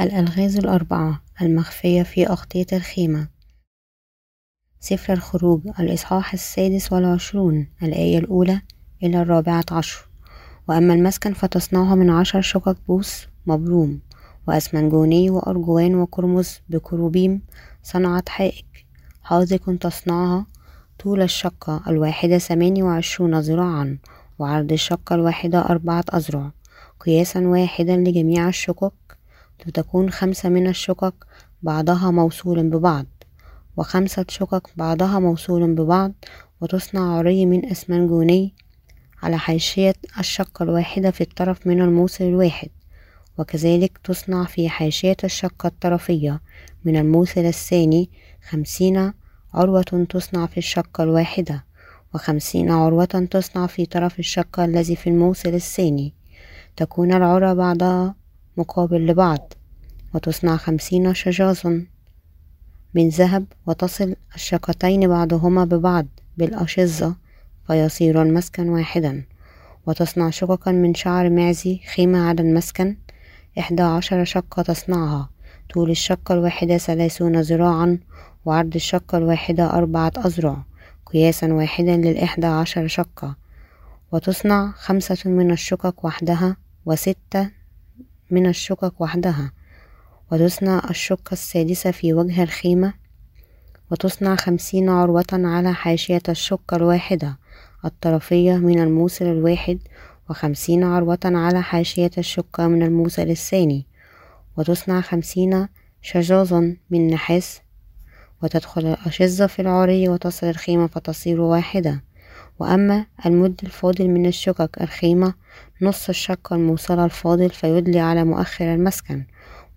الألغاز الأربعة المخفية في أغطية الخيمة. سفر الخروج الإصحاح السادس والعشرون الآية الأولى إلى الرابعة عشر. وأما المسكن فتصنعه من عشر شقق بوس مبروم وأسمنجوني وأرجوان وقرمز بكروبيم صنعت حائك. حاذق تصنعها طول الشقة الواحدة ثمانية وعشرون ذراعا وعرض الشقة الواحدة أربعة أذرع. قياسا واحدا لجميع الشقق وتكون خمسة من الشقق بعضها موصول ببعض وخمسة شقق بعضها موصول ببعض وتصنع عري من أسمنجوني على حاشية الشقة الواحدة في الطرف من الموصل الواحد وكذلك تصنع في حاشية الشقة الطرفية من الموصل الثاني خمسين عروة تصنع في الشقة الواحدة وخمسين عروة تصنع في طرف الشقة الذي في الموصل الثاني تكون العرى بعضها مقابل لبعض وتصنع خمسين شجازا من ذهب وتصل الشقتين بعضهما ببعض بالأشظة فيصير المسكن واحدا. وتصنع شققا من شعر معزي خيمة على المسكن. إحدى عشر شقة تصنعها. طول الشقة الواحدة ثلاثون ذراعا. وعرض الشقة الواحدة أربعة أذرع. قياسا واحدا للإحدى عشر شقة. وتصنع خمسة من الشقق وحدها وستة من الشقق وحدها وتصنع الشقة السادسة في وجه الخيمة وتصنع خمسين عروة على حاشية الشقة الواحدة الطرفية من الموصل الواحد وخمسين عروة على حاشية الشقة من الموصل الثاني وتصنع خمسين شجازا من نحاس وتدخل الأشظة في العري وتصل الخيمة فتصير واحدة. وأما المد الفاضل من الشقق الخيمة نص الشقة الموصلة الفاضل فيدلي على مؤخر المسكن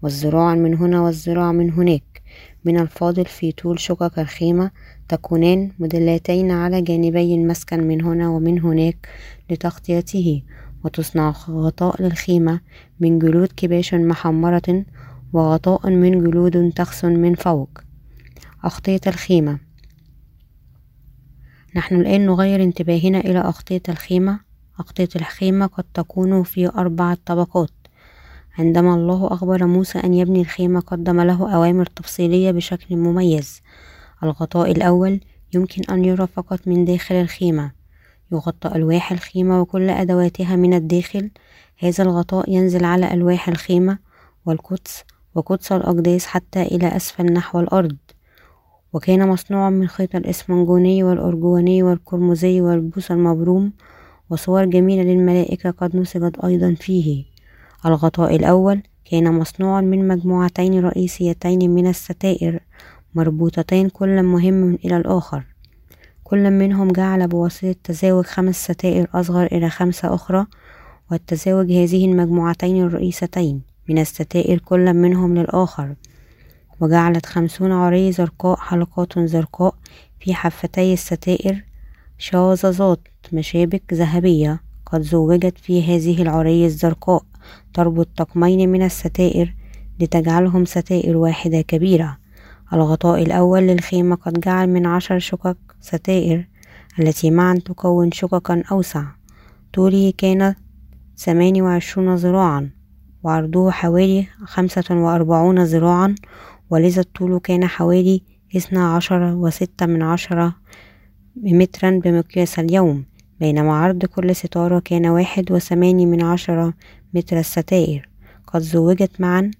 والذراع من هنا والذراع من هناك. من الفاضل في طول شقق الخيمة تكونان مدلتين على جانبي المسكن من هنا ومن هناك لتغطيته وتصنع غطاء للخيمة من جلود كباش محمرة وغطاء من جلود تخسن من فوق. أغطية الخيمة. نحن الآن نغير انتباهنا إلى أغطية الخيمة أغطية الخيمة قد تكون في أربعة طبقات. عندما الله أخبر موسى أن يبني الخيمة قدم له أوامر تفصيلية بشكل مميز. الغطاء الأول يمكن أن يرى فقط من داخل الخيمة. يغطى ألواح الخيمة وكل أدواتها من الداخل. هذا الغطاء ينزل على ألواح الخيمة والقدس وقدس الأقداس حتى إلى أسفل نحو الأرض. وكان مصنوعا من خيط الإسمنجوني والأرجواني والقرمزي والبوس المبروم وصور جميلة للملائكة قد نسجت أيضا فيه. الغطاء الأول كان مصنوعا من مجموعتين رئيسيتين من الستائر مربوطتين كل مهم إلى الآخر. كل منهم جعل بواسطة تزاوج خمس ستائر أصغر إلى خمسة أخرى والتزاوج هذه المجموعتين الرئيستين من الستائر كل منهم للآخر. وجعلت خمسون عري زرقاء حلقات زرقاء في حفتي الستائر شاذظات مشابك ذهبية قد زوجت في هذه العري الزرقاء تربط طقمين من الستائر لتجعلهم ستائر واحدة كبيرة. الغطاء الأول للخيمة قد جعل من عشر شقق ستائر التي معا تكون شققا أوسع. طوله كان ثمانية وعشرون ذراعا وعرضه حوالي خمسة وأربعون ذراعا ولذا الطول كان حوالي اثنا عشر وستة من عشرة مترا بمقياس اليوم بينما عرض كل ستارة كان واحد وثماني من عشرة متر الستائر. قد زوجت معا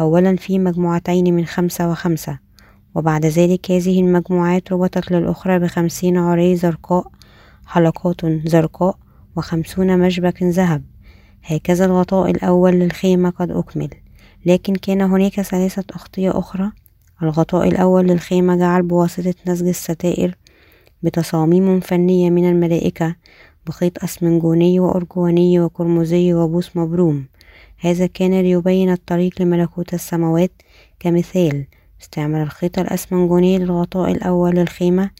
أولا في مجموعتين من خمسة وخمسة وبعد ذلك هذه المجموعات ربطت للأخرى بخمسين عري زرقاء حلقات زرقاء وخمسون مشبك ذهب. هكذا الغطاء الأول للخيمة قد أكمل. لكن كان هناك ثلاثة أغطية أخرى. الغطاء الأول للخيمة جعل بواسطة نسج الستائر بتصاميم فنية من الملائكة بخيط أسمنجوني وأرجواني وقرمزي وبوس مبروم. هذا كان ليبين الطريق لملكوت السماوات كمثال. استعمل الخيط الأسمنجوني للغطاء الأول للخيمة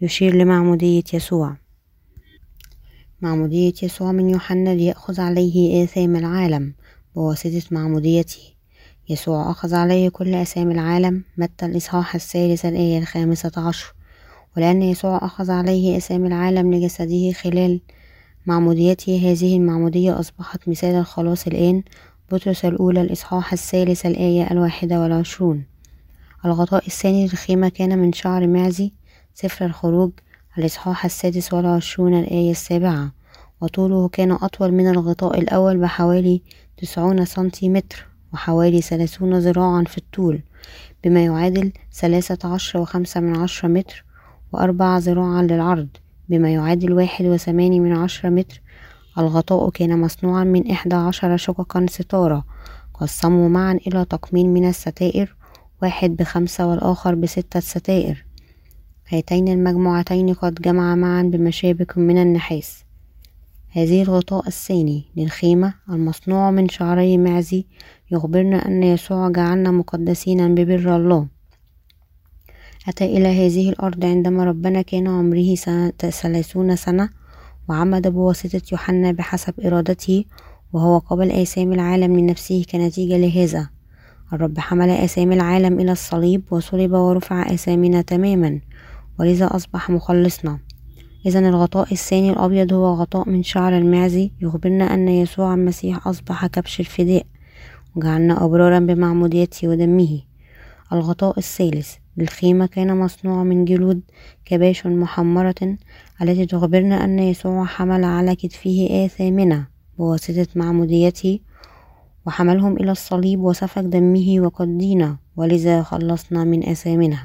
يشير لمعمودية يسوع. معمودية يسوع من يوحنا ليأخذ عليه آثام العالم بواسطة معموديته. يسوع أخذ عليه كل أسامي العالم. متى الإصحاح الثالث الآية الخامسة عشر؟ ولأن يسوع أخذ عليه أسامي العالم لجسده خلال معموديته. هذه المعمودية أصبحت مثال الخلاص الآن. بطرس الأولى الإصحاح الثالث الآية الواحدة والعشرون. الغطاء الثاني للخيمة كان من شعر معزي سفر الخروج. الإصحاح السادس والعشرون الآية السابعة. وطوله كان أطول من الغطاء الأول بحوالي تسعون سنتيمتر وحوالي ثلاثون ذراعا في الطول بما يعادل ثلاثة عشر وخمسة من عشرة متر. وأربعة ذراعا للعرض بما يعادل واحد وثماني من عشرة متر. الغطاء كان مصنوعا من إحدى عشر شققا ستارة. قسموا معا إلى تقمين من الستائر واحد بخمسة والآخر بستة ستائر. هاتين المجموعتين قد جمع معا بمشابك من النحاس. هذه الغطاء الثاني للخيمة المصنوع من شعري معزي يخبرنا أن يسوع جعلنا مقدسين ببر الله. أتى إلى هذه الأرض عندما ربنا كان عمره ثلاثون سنة وعمد بواسطة يوحنا بحسب إرادته وهو قبل آثام العالم لنفسه كنتيجة لهذا. الرب حمل آثام العالم إلى الصليب وصلب ورفع آثامنا تماما ولذا أصبح مخلصنا. إذا الغطاء الثاني الأبيض هو غطاء من شعر المعزي يخبرنا أن يسوع المسيح أصبح كبش الفداء وجعلنا أبرارا بمعموديته ودمه. الغطاء الثالث للخيمة كان مصنوع من جلود كباش محمرة التي تخبرنا أن يسوع حمل على كتفه آثامنا بواسطة معموديته وحملهم إلى الصليب وسفك دمه وقدينا ولذا خلصنا من آثامنا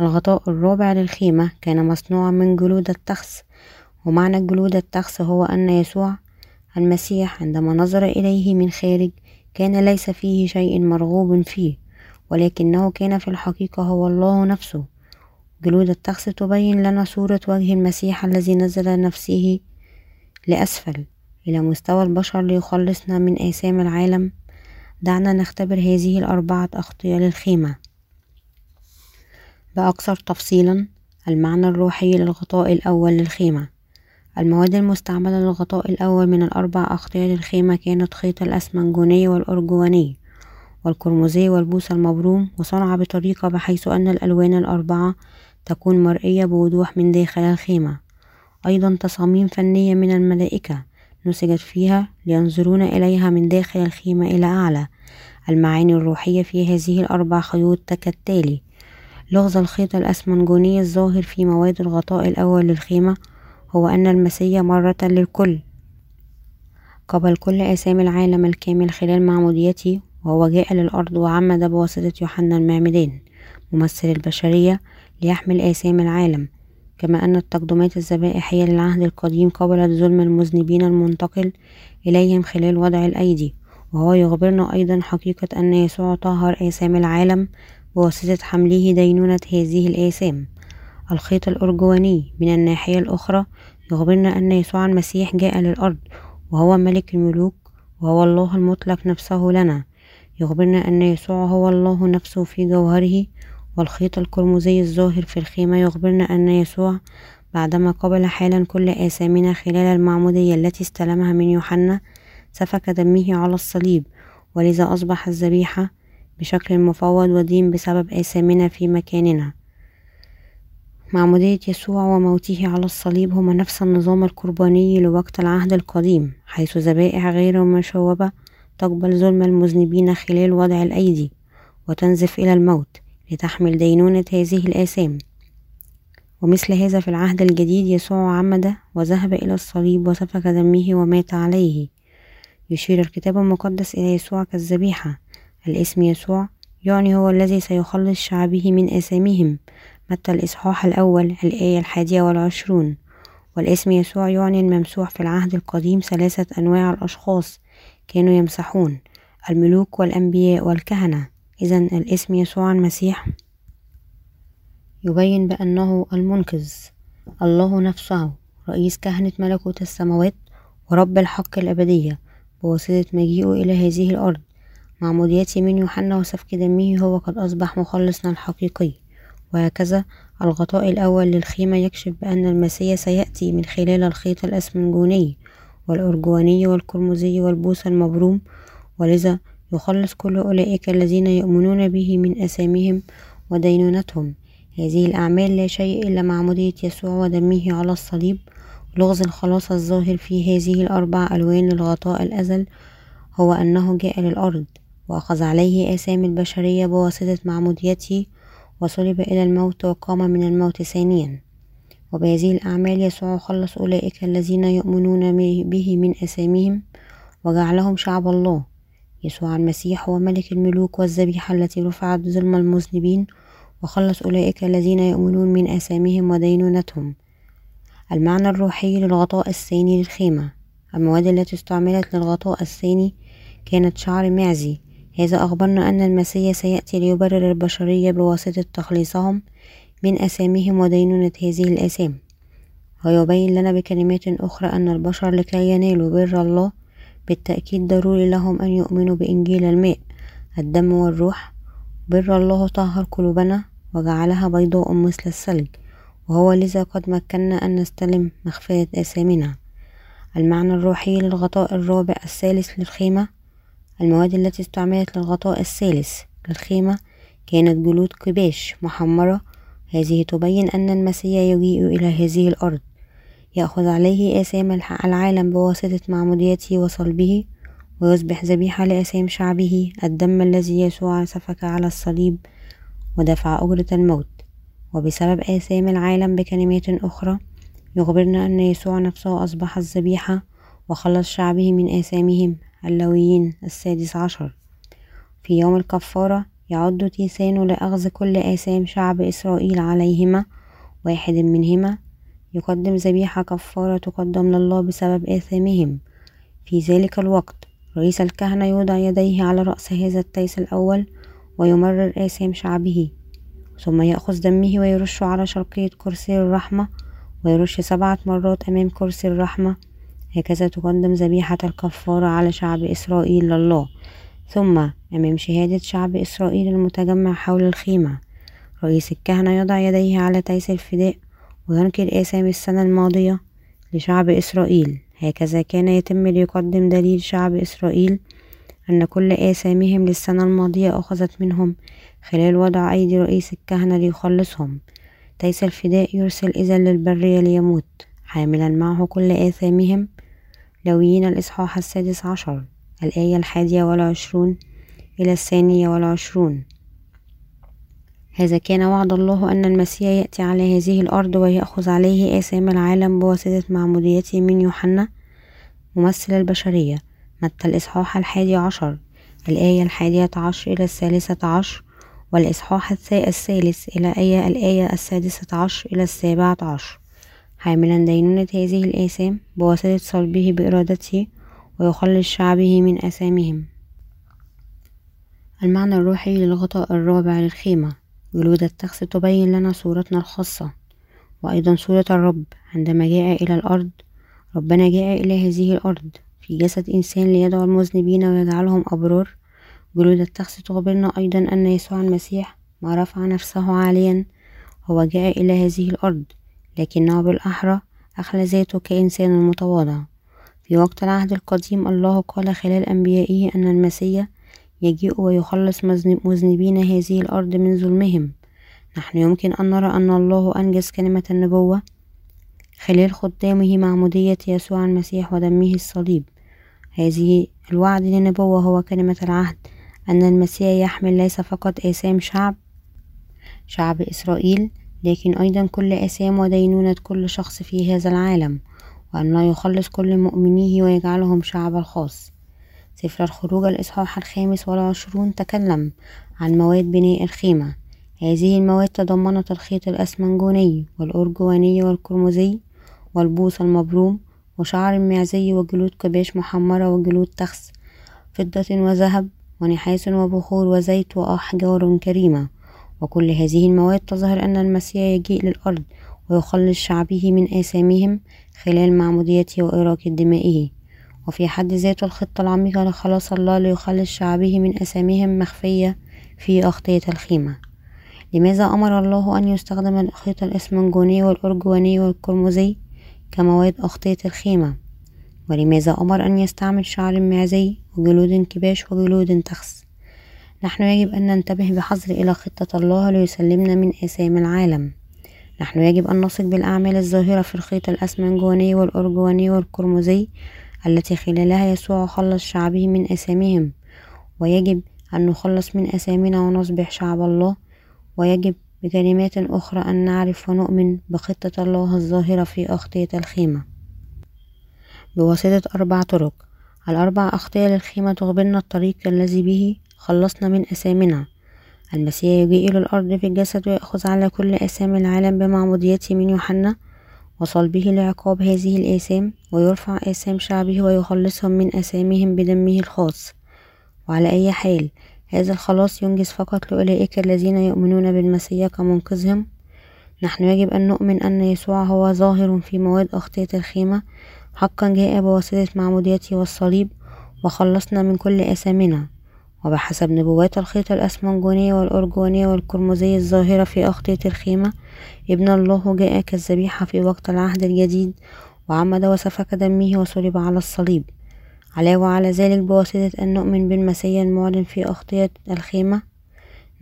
الغطاء الرابع للخيمة كان مصنوعا من جلود التخس ومعنى جلود التخس هو أن يسوع المسيح عندما نظر إليه من خارج كان ليس فيه شيء مرغوب فيه. ولكنه كان في الحقيقة هو الله نفسه. جلود التخس تبين لنا صورة وجه المسيح الذي نزل نفسه لأسفل إلى مستوى البشر ليخلصنا من آثام العالم. دعنا نختبر هذه الأربعة أغطية للخيمة. بأكثر تفصيلا المعنى الروحي للغطاء الأول للخيمة. المواد المستعملة للغطاء الأول من الأربع أغطية للخيمة كانت خيط الأسمنجوني والأرجواني والقرمزي والبوس المبروم وصنع بطريقة بحيث أن الألوان الأربعة تكون مرئية بوضوح من داخل الخيمة. أيضا تصاميم فنية من الملائكة نسجت فيها لينظرون إليها من داخل الخيمة إلى أعلى. المعاني الروحية في هذه الأربع خيوط كالتالي لغز الخيط الأسمنجوني الظاهر في مواد الغطاء الأول للخيمة هو أن المسيا مرة للكل. قبل كل آثام العالم الكامل خلال معموديته وهو جاء للأرض وعمد بواسطة يوحنا المعمدان ممثل البشرية ليحمل آثام العالم. كما أن التقدمات الذبائحية للعهد القديم قبلت ظلم المذنبين المنتقل إليهم خلال وضع الأيدي. وهو يخبرنا أيضا حقيقة أن يسوع طهر آثام العالم بواسطة حمله دينونة هذه الآثام. الخيط الأرجواني من الناحية الأخرى يخبرنا أن يسوع المسيح جاء للأرض وهو ملك الملوك وهو الله المطلق نفسه لنا. يخبرنا أن يسوع هو الله نفسه في جوهره والخيط القرمزي الظاهر في الخيمة. يخبرنا أن يسوع بعدما قبل حالا كل آثامنا خلال المعمودية التي استلمها من يوحنا سفك دمه على الصليب ولذا أصبح الذبيحة بشكل مفوض ودين بسبب آثامنا في مكاننا. معمودية يسوع وموته على الصليب هما نفس النظام القرباني لوقت العهد القديم حيث ذبائح غير مشوبة تقبل ظلم المذنبين خلال وضع الأيدي وتنزف إلى الموت لتحمل دينونة هذه الآثام. ومثل هذا في العهد الجديد يسوع عمد وذهب إلى الصليب وسفك دمه ومات عليه. يشير الكتاب المقدس إلى يسوع كالذبيحة. الاسم يسوع يعني هو الذي سيخلص شعبه من آثامهم. متى الإصحاح الأول الآية الحادية والعشرون. والاسم يسوع يعني الممسوح في العهد القديم ثلاثة أنواع الأشخاص. كانوا يمسحون الملوك والأنبياء والكهنة. إذا الاسم يسوع المسيح يبين بأنه المنقذ. الله نفسه رئيس كهنة ملكوت السماوات ورب الحق الأبدية بواسطة مجيئه إلى هذه الأرض. معموديته من يوحنا وسفك دمه هو قد أصبح مخلصنا الحقيقي. وهكذا الغطاء الأول للخيمة يكشف بأن المسيح سيأتي من خلال الخيط الأسمنجوني. والأرجواني والقرمزي والبوس المبروم ولذا يخلص كل أولئك الذين يؤمنون به من أسامهم ودينونتهم. هذه الأعمال لا شيء إلا معمودية يسوع ودمه على الصليب لغز الخلاص الظاهر في هذه الأربع ألوان للغطاء الأزل هو أنه جاء للأرض وأخذ عليه آثام البشرية بواسطة معموديته وصلب إلى الموت وقام من الموت ثانيا. وبهذه الأعمال يسوع خلص أولئك الذين يؤمنون به من أثامهم وجعلهم شعب الله. يسوع المسيح هو ملك الملوك والذبيحة التي رفعت ظلم المذنبين وخلص أولئك الذين يؤمنون من آثامهم ودينونتهم. المعنى الروحي للغطاء الثاني للخيمة. المواد التي استعملت للغطاء الثاني كانت شعر معزي. هذا أخبرنا أن المسيح سيأتي ليبرر البشرية بواسطة تخليصهم من أثامهم ودينونة هذه الآثام ويبين لنا بكلمات أخرى أن البشر لكي ينالوا بر الله بالتأكيد ضروري لهم أن يؤمنوا بإنجيل الماء الدم والروح. بر الله طهر قلوبنا وجعلها بيضاء مثل الثلج وهو لذا قد مكنا أن نستلم مغفرة آثامنا المعنى الروحي للغطاء الرابع الثالث للخيمة. المواد التي استعملت للغطاء الثالث للخيمة كانت جلود قباش محمرة هذه تبين أن المسيح يجيء إلى هذه الأرض. يأخذ عليه آثام العالم بواسطة معموديته وصلبه ويصبح ذبيحة لآثام شعبه الدم الذي يسوع سفك على الصليب ودفع أجرة الموت. وبسبب آثام العالم بكلمات أخرى يخبرنا أن يسوع نفسه أصبح الذبيحة وخلص شعبه من آثامهم اللويين السادس عشر. في يوم الكفارة يعد تيسان لأخذ كل آثام شعب إسرائيل عليهما واحد منهما. يقدم ذبيحة كفارة تقدم لله بسبب آثامهم. في ذلك الوقت رئيس الكهنة يوضع يديه على رأس هذا التيس الأول ويمرر آثام شعبه. ثم يأخذ دمه ويرشه على شرقية كرسي الرحمة ويرش سبعة مرات أمام كرسي الرحمة. هكذا تقدم ذبيحة الكفارة على شعب إسرائيل لله. ثم أمام شهادة شعب إسرائيل المتجمع حول الخيمة. رئيس الكهنة يضع يديه على تيس الفداء وينقل آثام السنة الماضية لشعب إسرائيل. هكذا كان يتم ليقدم دليل شعب إسرائيل أن كل آثامهم للسنة الماضية أخذت منهم خلال وضع أيدي رئيس الكهنة ليخلصهم. تيس الفداء يرسل إذا للبرية ليموت. حاملا معه كل آثامهم. لويين الإصحاح السادس عشر. الآية الحادية والعشرون إلى الثانية والعشرون. هذا كان وعد الله أن المسيح يأتي على هذه الأرض ويأخذ عليه آثام العالم بواسطة معموديته من يوحنا ممثل البشرية. متى الإصحاح الحادي عشر؟ الآية الحادية عشر إلى الثالثة عشر والإصحاح الثالث إلى آية الآية السادسة عشر إلى السابعة عشر. حاملا دينونة هذه الآثام بواسطة صلبه بإرادته ويخلص شعبه من آثامهم المعنى الروحي للغطاء الرابع للخيمة. جلود التخس تبين لنا صورتنا الخاصة. وأيضا صورة الرب عندما جاء إلى الأرض. ربنا جاء إلى هذه الأرض في جسد إنسان ليدعو المذنبين ويجعلهم أبرار. جلود التخس تخبرنا أيضا أن يسوع المسيح ما رفع نفسه عاليا. هو جاء إلى هذه الأرض. لكنه بالأحرى أخلى ذاته كإنسان متواضع. في وقت العهد القديم الله قال خلال أنبيائه أن المسيح يجيء ويخلص مذنبين هذه الأرض من ظلمهم. نحن يمكن أن نرى أن الله أنجز كلمة النبوة خلال خدامه معمودية يسوع المسيح ودمه الصليب. هذه الوعد للنبوة هو كلمة العهد أن المسيح يحمل ليس فقط آثام شعب شعب إسرائيل لكن أيضا كل آثام ودينونة كل شخص في هذا العالم. وأنه يخلص كل مؤمنيه ويجعلهم شعب الخاص. سفر الخروج الإصحاح الخامس والعشرون تكلم عن مواد بناء الخيمة. هذه المواد تضمنت الخيط الأسمنجوني والأرجواني والقرمزي والبوص المبروم وشعر المعزي وجلود قباش محمرة وجلود تخس فضة وذهب ونحاس وبخور وزيت وأحجار كريمة. وكل هذه المواد تظهر أن المسيح يجيء للأرض ويخلص شعبه من آثامهم خلال معموديته وإراقة دمائه. وفي حد ذاته الخطة العميقة لخلاص الله ليخلص شعبه من أثامهم مخفية في أغطية الخيمة. لماذا أمر الله أن يستخدم الخيط الإسمنجوني والأرجواني والقرمزي كمواد أغطية الخيمة؟ ولماذا أمر أن يستعمل شعر المعزي وجلود كباش وجلود تخس؟ نحن يجب أن ننتبه بحذر إلى خطة الله ليسلمنا من آثام العالم. نحن يجب أن نثق بالأعمال الظاهرة في الخيط الأسمنجوني والأرجواني والقرمزي التي خلالها يسوع خلص شعبه من أثامهم ويجب أن نخلص من أثامنا ونصبح شعب الله ويجب بكلمات أخرى أن نعرف ونؤمن بخطة الله الظاهرة في أغطية الخيمة. بواسطة أربع طرق. الأربع أغطية للخيمة تخبرنا الطريق الذي به خلصنا من أثامنا المسيح يجيء إلى الأرض في الجسد ويأخذ على كل آثام العالم بمعموديته من يوحنا وصلبه لعقاب هذه الآثام ويرفع آثام شعبه ويخلصهم من آثامهم بدمه الخاص. وعلى أي حال هذا الخلاص ينجز فقط لأولئك الذين يؤمنون بالمسيح كمنقذهم. نحن يجب أن نؤمن أن يسوع هو ظاهر في مواد أغطية الخيمة. حقا جاء بواسطة معموديته والصليب وخلصنا من كل آثامنا. وبحسب نبوات الخيط الأسمنجونية والأرجوانية والقرمزية الظاهرة في أغطية الخيمة ابن الله جاء كالذبيحة في وقت العهد الجديد وعمد وسفك دمه وصلب على الصليب. علاوة على ذلك بواسطة أن نؤمن بالمسيح المعلن في أغطية الخيمة.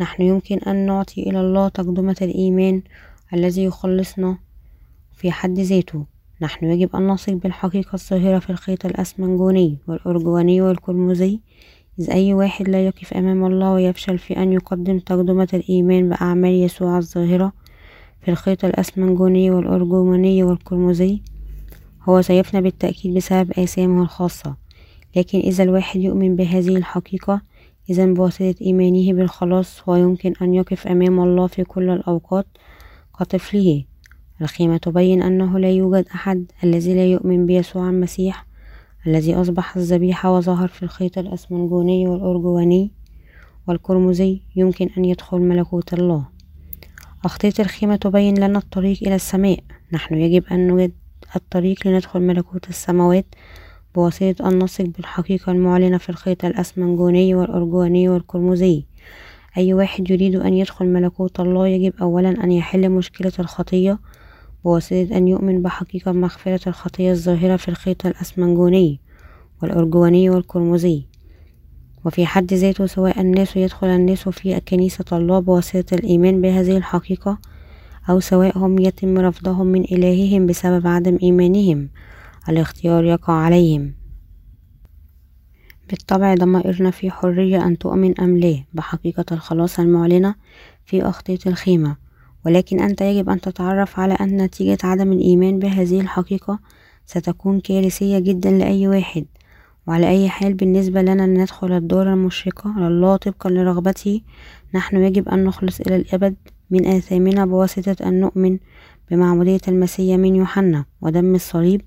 نحن يمكن أن نعطي إلى الله تقدمة الإيمان الذي يخلصنا في حد ذاته. نحن يجب أن نثق بالحقيقة الظاهرة في الخيط الأسمنجوني والأرجواني والقرمزي إذ أي واحد لا يقف أمام الله ويفشل في أن يقدم تقدمة الإيمان بأعمال يسوع الظاهرة في الخيط الأسمنجوني والأرجواني والقرمزي هو سيفنى بالتأكيد بسبب آثامه الخاصة. لكن إذا الواحد يؤمن بهذه الحقيقة إذا بواسطة إيمانه بالخلاص هو يمكن أن يقف أمام الله في كل الأوقات كطفله. الخيمة تبين أنه لا يوجد أحد الذي لا يؤمن بيسوع المسيح الذي أصبح الذبيحة وظهر في الخيط الأسمنجوني والأرجواني والقرمزي يمكن أن يدخل ملكوت الله. أخطية الخيمة تبين لنا الطريق إلى السماء. نحن يجب أن نجد الطريق لندخل ملكوت السماوات بواسطة أن نثق بالحقيقة المعلنة في الخيط الأسمنجوني والأرجواني والقرمزي أي واحد يريد أن يدخل ملكوت الله يجب أولا أن يحل مشكلة الخطية بواسطة أن يؤمن بحقيقة مغفرة الخطية الظاهرة في الخيط الأسمنجوني والأرجواني والقرمزي. وفي حد ذاته سواء الناس يدخل الناس في كنيسة الله بواسطة الإيمان بهذه الحقيقة أو سواء هم يتم رفضهم من إلههم بسبب عدم إيمانهم الاختيار يقع عليهم. بالطبع ضمائرنا في حرية أن تؤمن أم لا بحقيقة الخلاص المعلنة في أخطية الخيمة. ولكن أنت يجب أن تتعرف على أن نتيجة عدم الإيمان بهذه الحقيقة ستكون كارثية جدا لأي واحد. وعلى أي حال بالنسبة لنا ندخل الدار المشرقة لله طبقا لرغبته نحن يجب أن نخلص إلى الأبد من آثامنا بواسطة أن نؤمن بمعمودية المسيح من يوحنا ودم الصليب.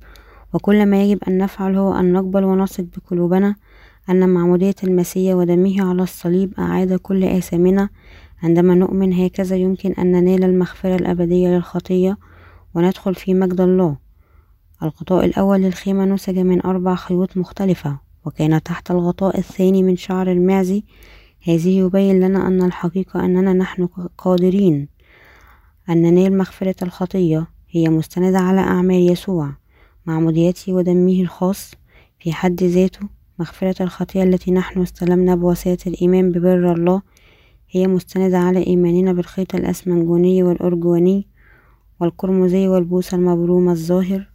وكل ما يجب أن نفعل هو أن نقبل ونثق بقلوبنا أن معمودية المسيح ودمه على الصليب أعاد كل آثامنا عندما نؤمن هكذا يمكن أن ننال المغفرة الأبدية للخطية وندخل في مجد الله. الغطاء الأول للخيمة نسج من أربع خيوط مختلفة وكان تحت الغطاء الثاني من شعر المعزي. هذه يبين لنا أن الحقيقة أننا نحن قادرين أن ننال مغفرة الخطية. هي مستندة على أعمال يسوع معموديته ودمه الخاص. في حد ذاته مغفرة الخطية التي نحن استلمنا بواسطة الإيمان ببر الله هي مستندة على إيماننا بالخيط الأسمنجوني والأرجواني والقرمزي والبوس المبروم الظاهر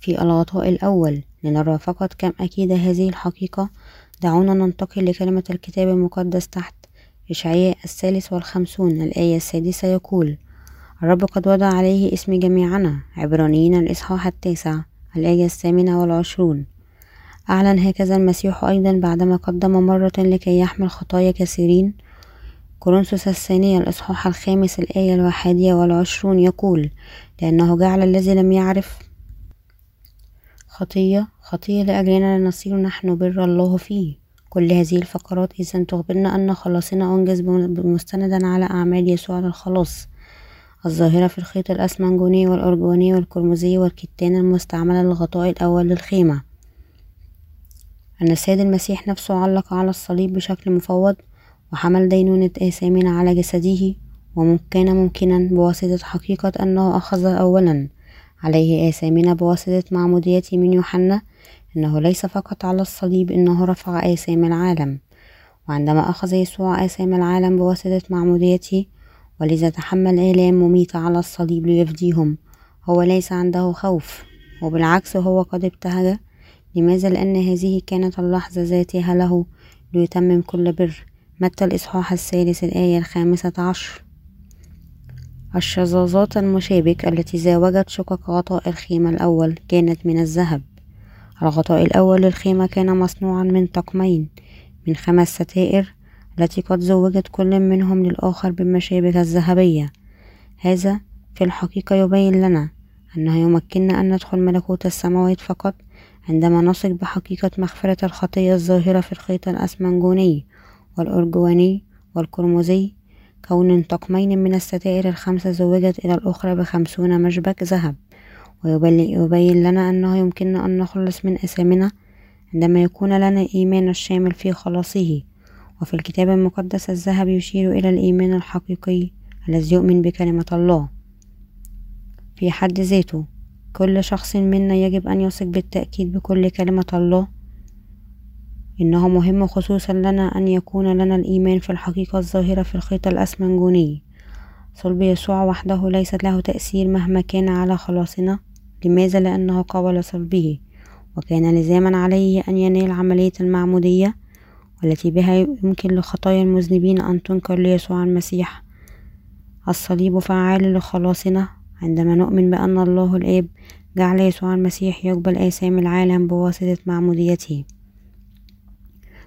في الغطاء الأول. لنرى فقط كم أكيد هذه الحقيقة. دعونا ننتقل لكلمة الكتاب المقدس تحت إشعياء الثالث والخمسون. الآية السادسة يقول الرب قد وضع عليه اسم جميعنا عبرانيين الإصحاح التاسع. الآية الثامنة والعشرون. أعلن هكذا المسيح أيضا بعدما قدم مرة لكي يحمل خطايا كثيرين. كورنثوس الثانية الإصحاح الخامس الآية الواحدية والعشرون يقول لأنه جعل الذي لم يعرف خطية خطية لأجلنا لنصير نحن بر الله فيه. كل هذه الفقرات إذا تخبرنا أن خلاصنا أنجز مستندا على أعمال يسوع للخلاص الظاهرة في الخيط الأسمنجوني والأرجواني والقرمزي والكتان المستعملة للغطاء الأول للخيمة. أن السيد المسيح نفسه علق على الصليب بشكل مفوض وحمل دينونة آثامنا على جسده وكان ممكنا بواسطة حقيقة أنه أخذ أولا. عليه آثامنا بواسطة معموديته من يوحنا أنه ليس فقط على الصليب إنه رفع آثام العالم. وعندما أخذ يسوع آثام العالم بواسطة معموديته ولذا تحمل آلام مميتة على الصليب ليفديهم هو ليس عنده خوف وبالعكس هو قد ابتهج لماذا لأن هذه كانت اللحظة ذاتها له ليتمم كل بر؟ متى الإصحاح الثالث الآية الخامسة عشر؟ الشظاظات المشابك التي زاوجت شقق غطاء الخيمة الأول كانت من الذهب. الغطاء الأول للخيمة كان مصنوعا من طقمين من خمس ستائر التي قد زوجت كل منهم للآخر بالمشابك الذهبية. هذا في الحقيقة يبين لنا أنه يمكننا أن ندخل ملكوت السماوات فقط عندما نثق بحقيقة مغفرة الخطية الظاهرة في الخيط الأسمنجوني والأرجواني والقرمزي كون طقمين من الستائر الخمسة زوجت إلى الأخرى بخمسون مشبك ذهب. ويبين لنا أنه يمكننا أن نخلص من أثامنا عندما يكون لنا إيمان الشامل في خلاصه. وفي الكتاب المقدس الذهب يشير إلى الإيمان الحقيقي الذي يؤمن بكلمة الله. في حد ذاته كل شخص منا يجب أن يثق بالتأكيد بكل كلمة الله إنه مهم خصوصا لنا أن يكون لنا الإيمان في الحقيقة الظاهرة في الخيط الأسمنجوني. صلب يسوع وحده ليست له تأثير مهما كان على خلاصنا لماذا؟ لأنه قبل صلبه وكان لزاما عليه أن ينال عملية المعمودية والتي بها يمكن لخطايا المذنبين أن تنكر ليسوع المسيح. الصليب فعال لخلاصنا عندما نؤمن بأن الله الآب جعل يسوع المسيح يقبل آثام العالم بواسطة معموديته.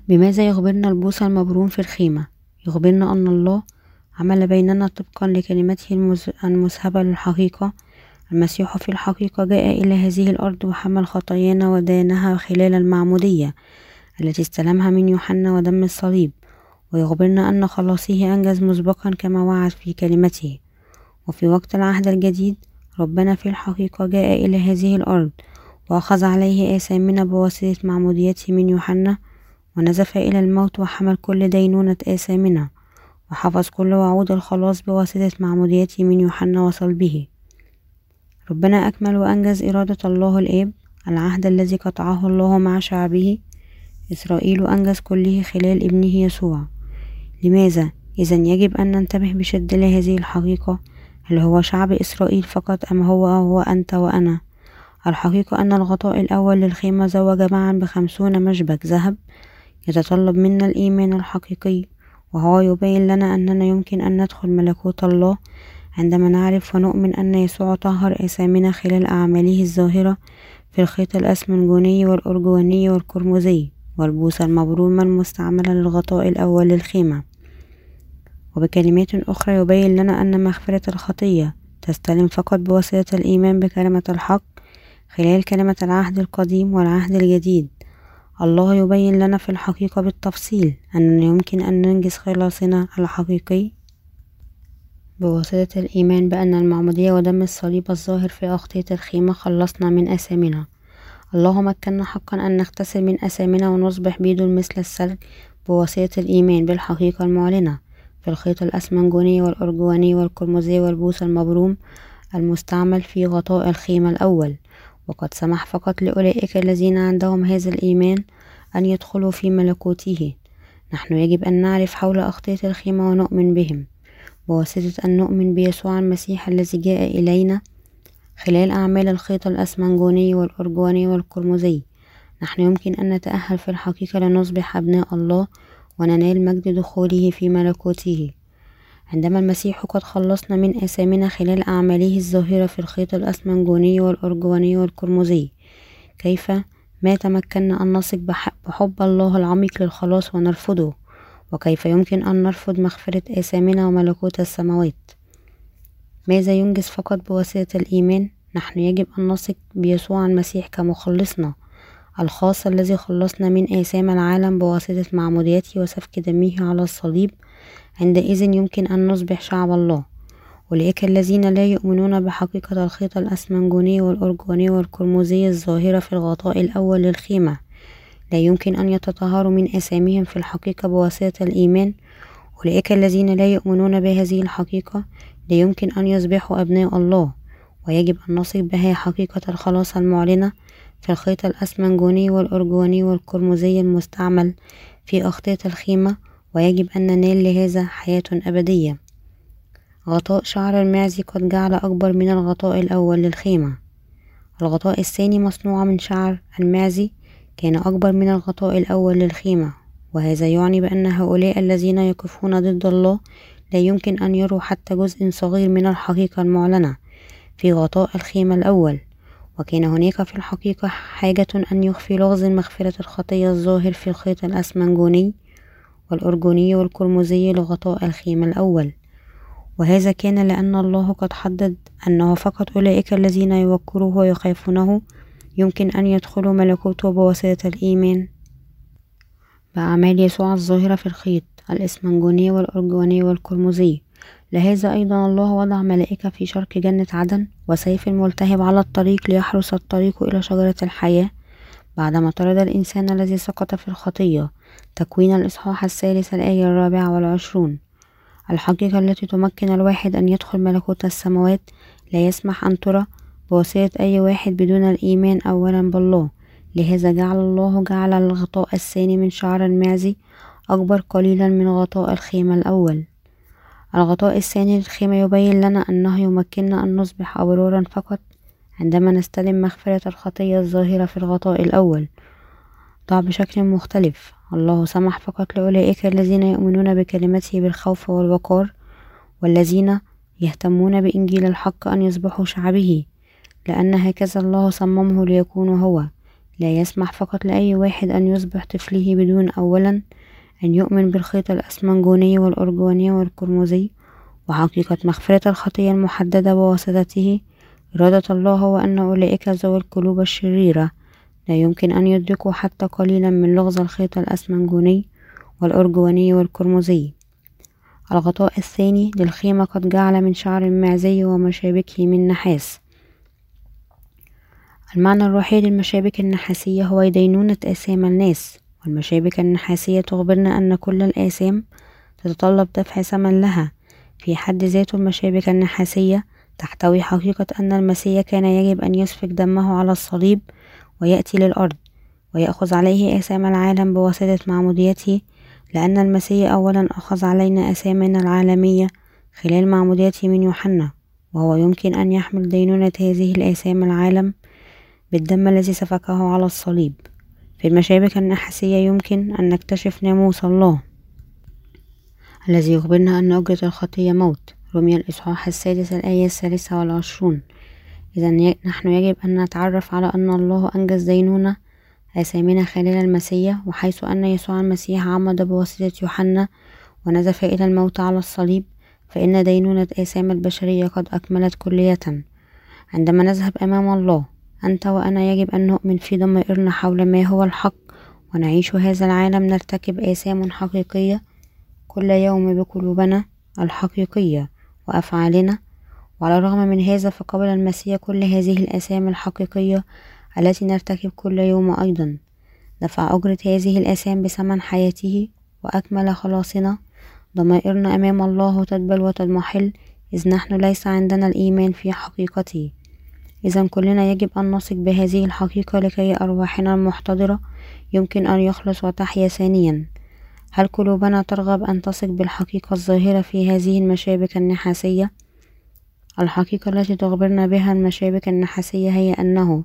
بماذا يخبرنا البوس المبروم في الخيمة؟ يخبرنا أن الله عمل بيننا طبقا لكلمته المذهبة للحقيقة. المسيح في الحقيقة جاء إلى هذه الأرض وحمل خطايانا ودانها خلال المعمودية التي استلمها من يوحنا ودم الصليب. ويخبرنا أن خلاصه أنجز مسبقا كما وعد في كلمته. وفي وقت العهد الجديد ربنا في الحقيقة جاء إلى هذه الأرض وأخذ عليه آثامنا بواسطة معموديته من يوحنا ونزف إلى الموت وحمل كل دينونة آثامنا وحفظ كل وعود الخلاص بواسطة معموديته من يوحنا وصلبه ربنا أكمل وأنجز إرادة الله الآب العهد الذي قطعه الله مع شعبه. إسرائيل أنجز كله خلال ابنه يسوع. لماذا؟ إذا يجب أن ننتبه بشدة لهذه الحقيقة هل هو شعب إسرائيل فقط أم هو هو أنت وأنا؟ الحقيقة أن الغطاء الأول للخيمة زوج معا بخمسون مشبك ذهب يتطلب منا الإيمان الحقيقي وهو يبين لنا أننا يمكن أن ندخل ملكوت الله عندما نعرف ونؤمن أن يسوع طهر آثامنا خلال أعماله الظاهرة في الخيط الأسمنجوني والأرجواني والقرمزي والبوصة المبرومة المستعملة للغطاء الأول للخيمة. وبكلمات أخرى يبين لنا أن مغفرة الخطية تستلم فقط بواسطة الإيمان بكلمة الحق خلال كلمة العهد القديم والعهد الجديد. الله يبين لنا في الحقيقة بالتفصيل أننا يمكن أن ننجز خلاصنا الحقيقي. بواسطة الإيمان بأن المعمودية ودم الصليب الظاهر في أغطية الخيمة خلصنا من أثامنا الله مكننا حقا أن نغتسل من أثامنا ونصبح بيض مثل الثلج بواسطة الإيمان بالحقيقة المعلنة. في الخيط الأسمنجوني والأرجواني والقرمزي والبوس المبروم المستعمل في غطاء الخيمة الأول. وقد سمح فقط لأولئك الذين عندهم هذا الإيمان أن يدخلوا في ملكوته. نحن يجب أن نعرف حول أغطية الخيمة ونؤمن بهم. بواسطة أن نؤمن بيسوع المسيح الذي جاء إلينا خلال أعمال الخيط الأسمنجوني والأرجواني والقرمزي نحن يمكن أن نتأهل في الحقيقة لنصبح أبناء الله وننال مجد دخوله في ملكوته. عندما المسيح قد خلصنا من آثامنا خلال أعماله الظاهرة في الخيط الأسمنجوني والأرجواني والقرمزي كيف ما تمكنا أن نثق بحب الله العميق للخلاص ونرفضه وكيف يمكن أن نرفض مغفرة آثامنا وملكوت السماوات؟ ماذا ينجز فقط بواسطة الإيمان؟ نحن يجب أن نثق بيسوع المسيح كمخلصنا. الخاص الذي خلصنا من آثام العالم بواسطة معموديته وسفك دمه على الصليب عندئذ يمكن أن نصبح شعب الله. أولئك الذين لا يؤمنون بحقيقة الخيط الأسمنجوني والأرجواني والقرمزي الظاهرة في الغطاء الأول للخيمة. لا يمكن أن يتطهروا من آثامهم في الحقيقة بواسطة الإيمان. أولئك الذين لا يؤمنون بهذه الحقيقة لا يمكن أن يصبحوا أبناء الله. ويجب أن نصف بها حقيقة الخلاص المعلنة في الخيط الأسمنجوني والأرجواني والقرمزي المستعمل في أغطية الخيمة ويجب أن ننال لهذا حياة أبدية. غطاء شعر المعزي قد جعل أكبر من الغطاء الأول للخيمة. الغطاء الثاني مصنوع من شعر المعزي كان أكبر من الغطاء الأول للخيمة وهذا يعني بأن هؤلاء الذين يقفون ضد الله لا يمكن أن يروا حتى جزء صغير من الحقيقة المعلنة في غطاء الخيمة الأول. وكان هناك في الحقيقة حاجة أن يخفي لغز مغفرة الخطية الظاهر في الخيط الأسمنجوني والأرجوني والقرمزي لغطاء الخيمة الأول. وهذا كان لأن الله قد حدد أنه فقط أولئك الذين يوقروه ويخافونه يمكن أن يدخلوا ملكوته بواسطة الإيمان. بأعمال يسوع الظاهرة في الخيط الإسمنجوني والأرجواني والقرمزي لهذا أيضا الله وضع ملائكة في شرق جنة عدن وسيف ملتهب على الطريق ليحرس الطريق إلى شجرة الحياة. بعدما طرد الإنسان الذي سقط في الخطية تكوين الإصحاح الثالث الآية الرابعة والعشرون. الحقيقة التي تمكن الواحد أن يدخل ملكوت السماوات لا يسمح أن ترى بواسطة أي واحد بدون الإيمان أولا بالله. لهذا جعل الله جعل الغطاء الثاني من شعر المعزي أكبر قليلا من غطاء الخيمة الأول. الغطاء الثاني للخيمة يبين لنا أنه يمكننا أن نصبح أبرارا فقط عندما نستلم مغفرة الخطية الظاهرة في الغطاء الأول. ضع بشكل مختلف. الله سمح فقط لأولئك الذين يؤمنون بكلمته بالخوف والوقار والذين يهتمون بإنجيل الحق أن يصبحوا شعبه لأن هكذا الله صممه ليكون هو. لا يسمح فقط لأي واحد أن يصبح طفله بدون أولا أن يؤمن بالخيط الأسمنجوني والأرجواني والقرمزي وحقيقة مغفرة الخطية المحددة بواسطته إرادة الله هو أن أولئك ذوي القلوب الشريرة. لا يمكن أن يدركوا حتى قليلا من لغز الخيط الأسمنجوني والأرجواني والقرمزي الغطاء الثاني للخيمة قد جعل من شعر المعزي ومشابكه من نحاس. المعنى الروحي للمشابك النحاسية هو دينونة آثام الناس. والمشابك النحاسية تخبرنا أن كل الآثام تتطلب دفع ثمن لها. في حد ذاته المشابك النحاسية تحتوي حقيقة أن المسيح كان يجب أن يسفك دمه على الصليب ويأتي للأرض ويأخذ عليه آثام العالم بواسطة معموديته لأن المسيح أولا أخذ علينا آثامنا العالمية خلال معموديته من يوحنا وهو يمكن أن يحمل دينونة هذه الآثام العالم بالدم الذي سفكه على الصليب. في المشابك النحاسية يمكن أن نكتشف ناموس الله الذي يخبرنا أن أجرة الخطية موت. رمي الإصحاح السادس الآية الثالثة والعشرون. إذا نحن يجب أن نتعرف على أن الله أنجز دينونة آثامنا خلال المسيح وحيث أن يسوع المسيح عمد بواسطة يوحنا ونزف إلى الموت على الصليب فإن دينونة آثام البشرية قد أكملت كلية. عندما نذهب أمام الله أنت وأنا يجب أن نؤمن في ضمائرنا حول ما هو الحق ونعيش هذا العالم نرتكب آثام حقيقية. كل يوم بقلوبنا الحقيقية وأفعالنا. وعلى الرغم من هذا فقبل المسيح كل هذه الآثام الحقيقية التي نرتكب كل يوم أيضا. دفع أجرة هذه الآثام بثمن حياته وأكمل خلاصنا. ضمائرنا أمام الله تدبل وتضمحل إذ نحن ليس عندنا الإيمان في حقيقته. إذا كلنا يجب أن نثق بهذه الحقيقة لكي أرواحنا المحتضرة يمكن أن يخلص وتحيا ثانيا هل قلوبنا ترغب أن تثق بالحقيقة الظاهرة في هذه المشابك النحاسية؟ الحقيقة التي تخبرنا بها المشابك النحاسية هي أنه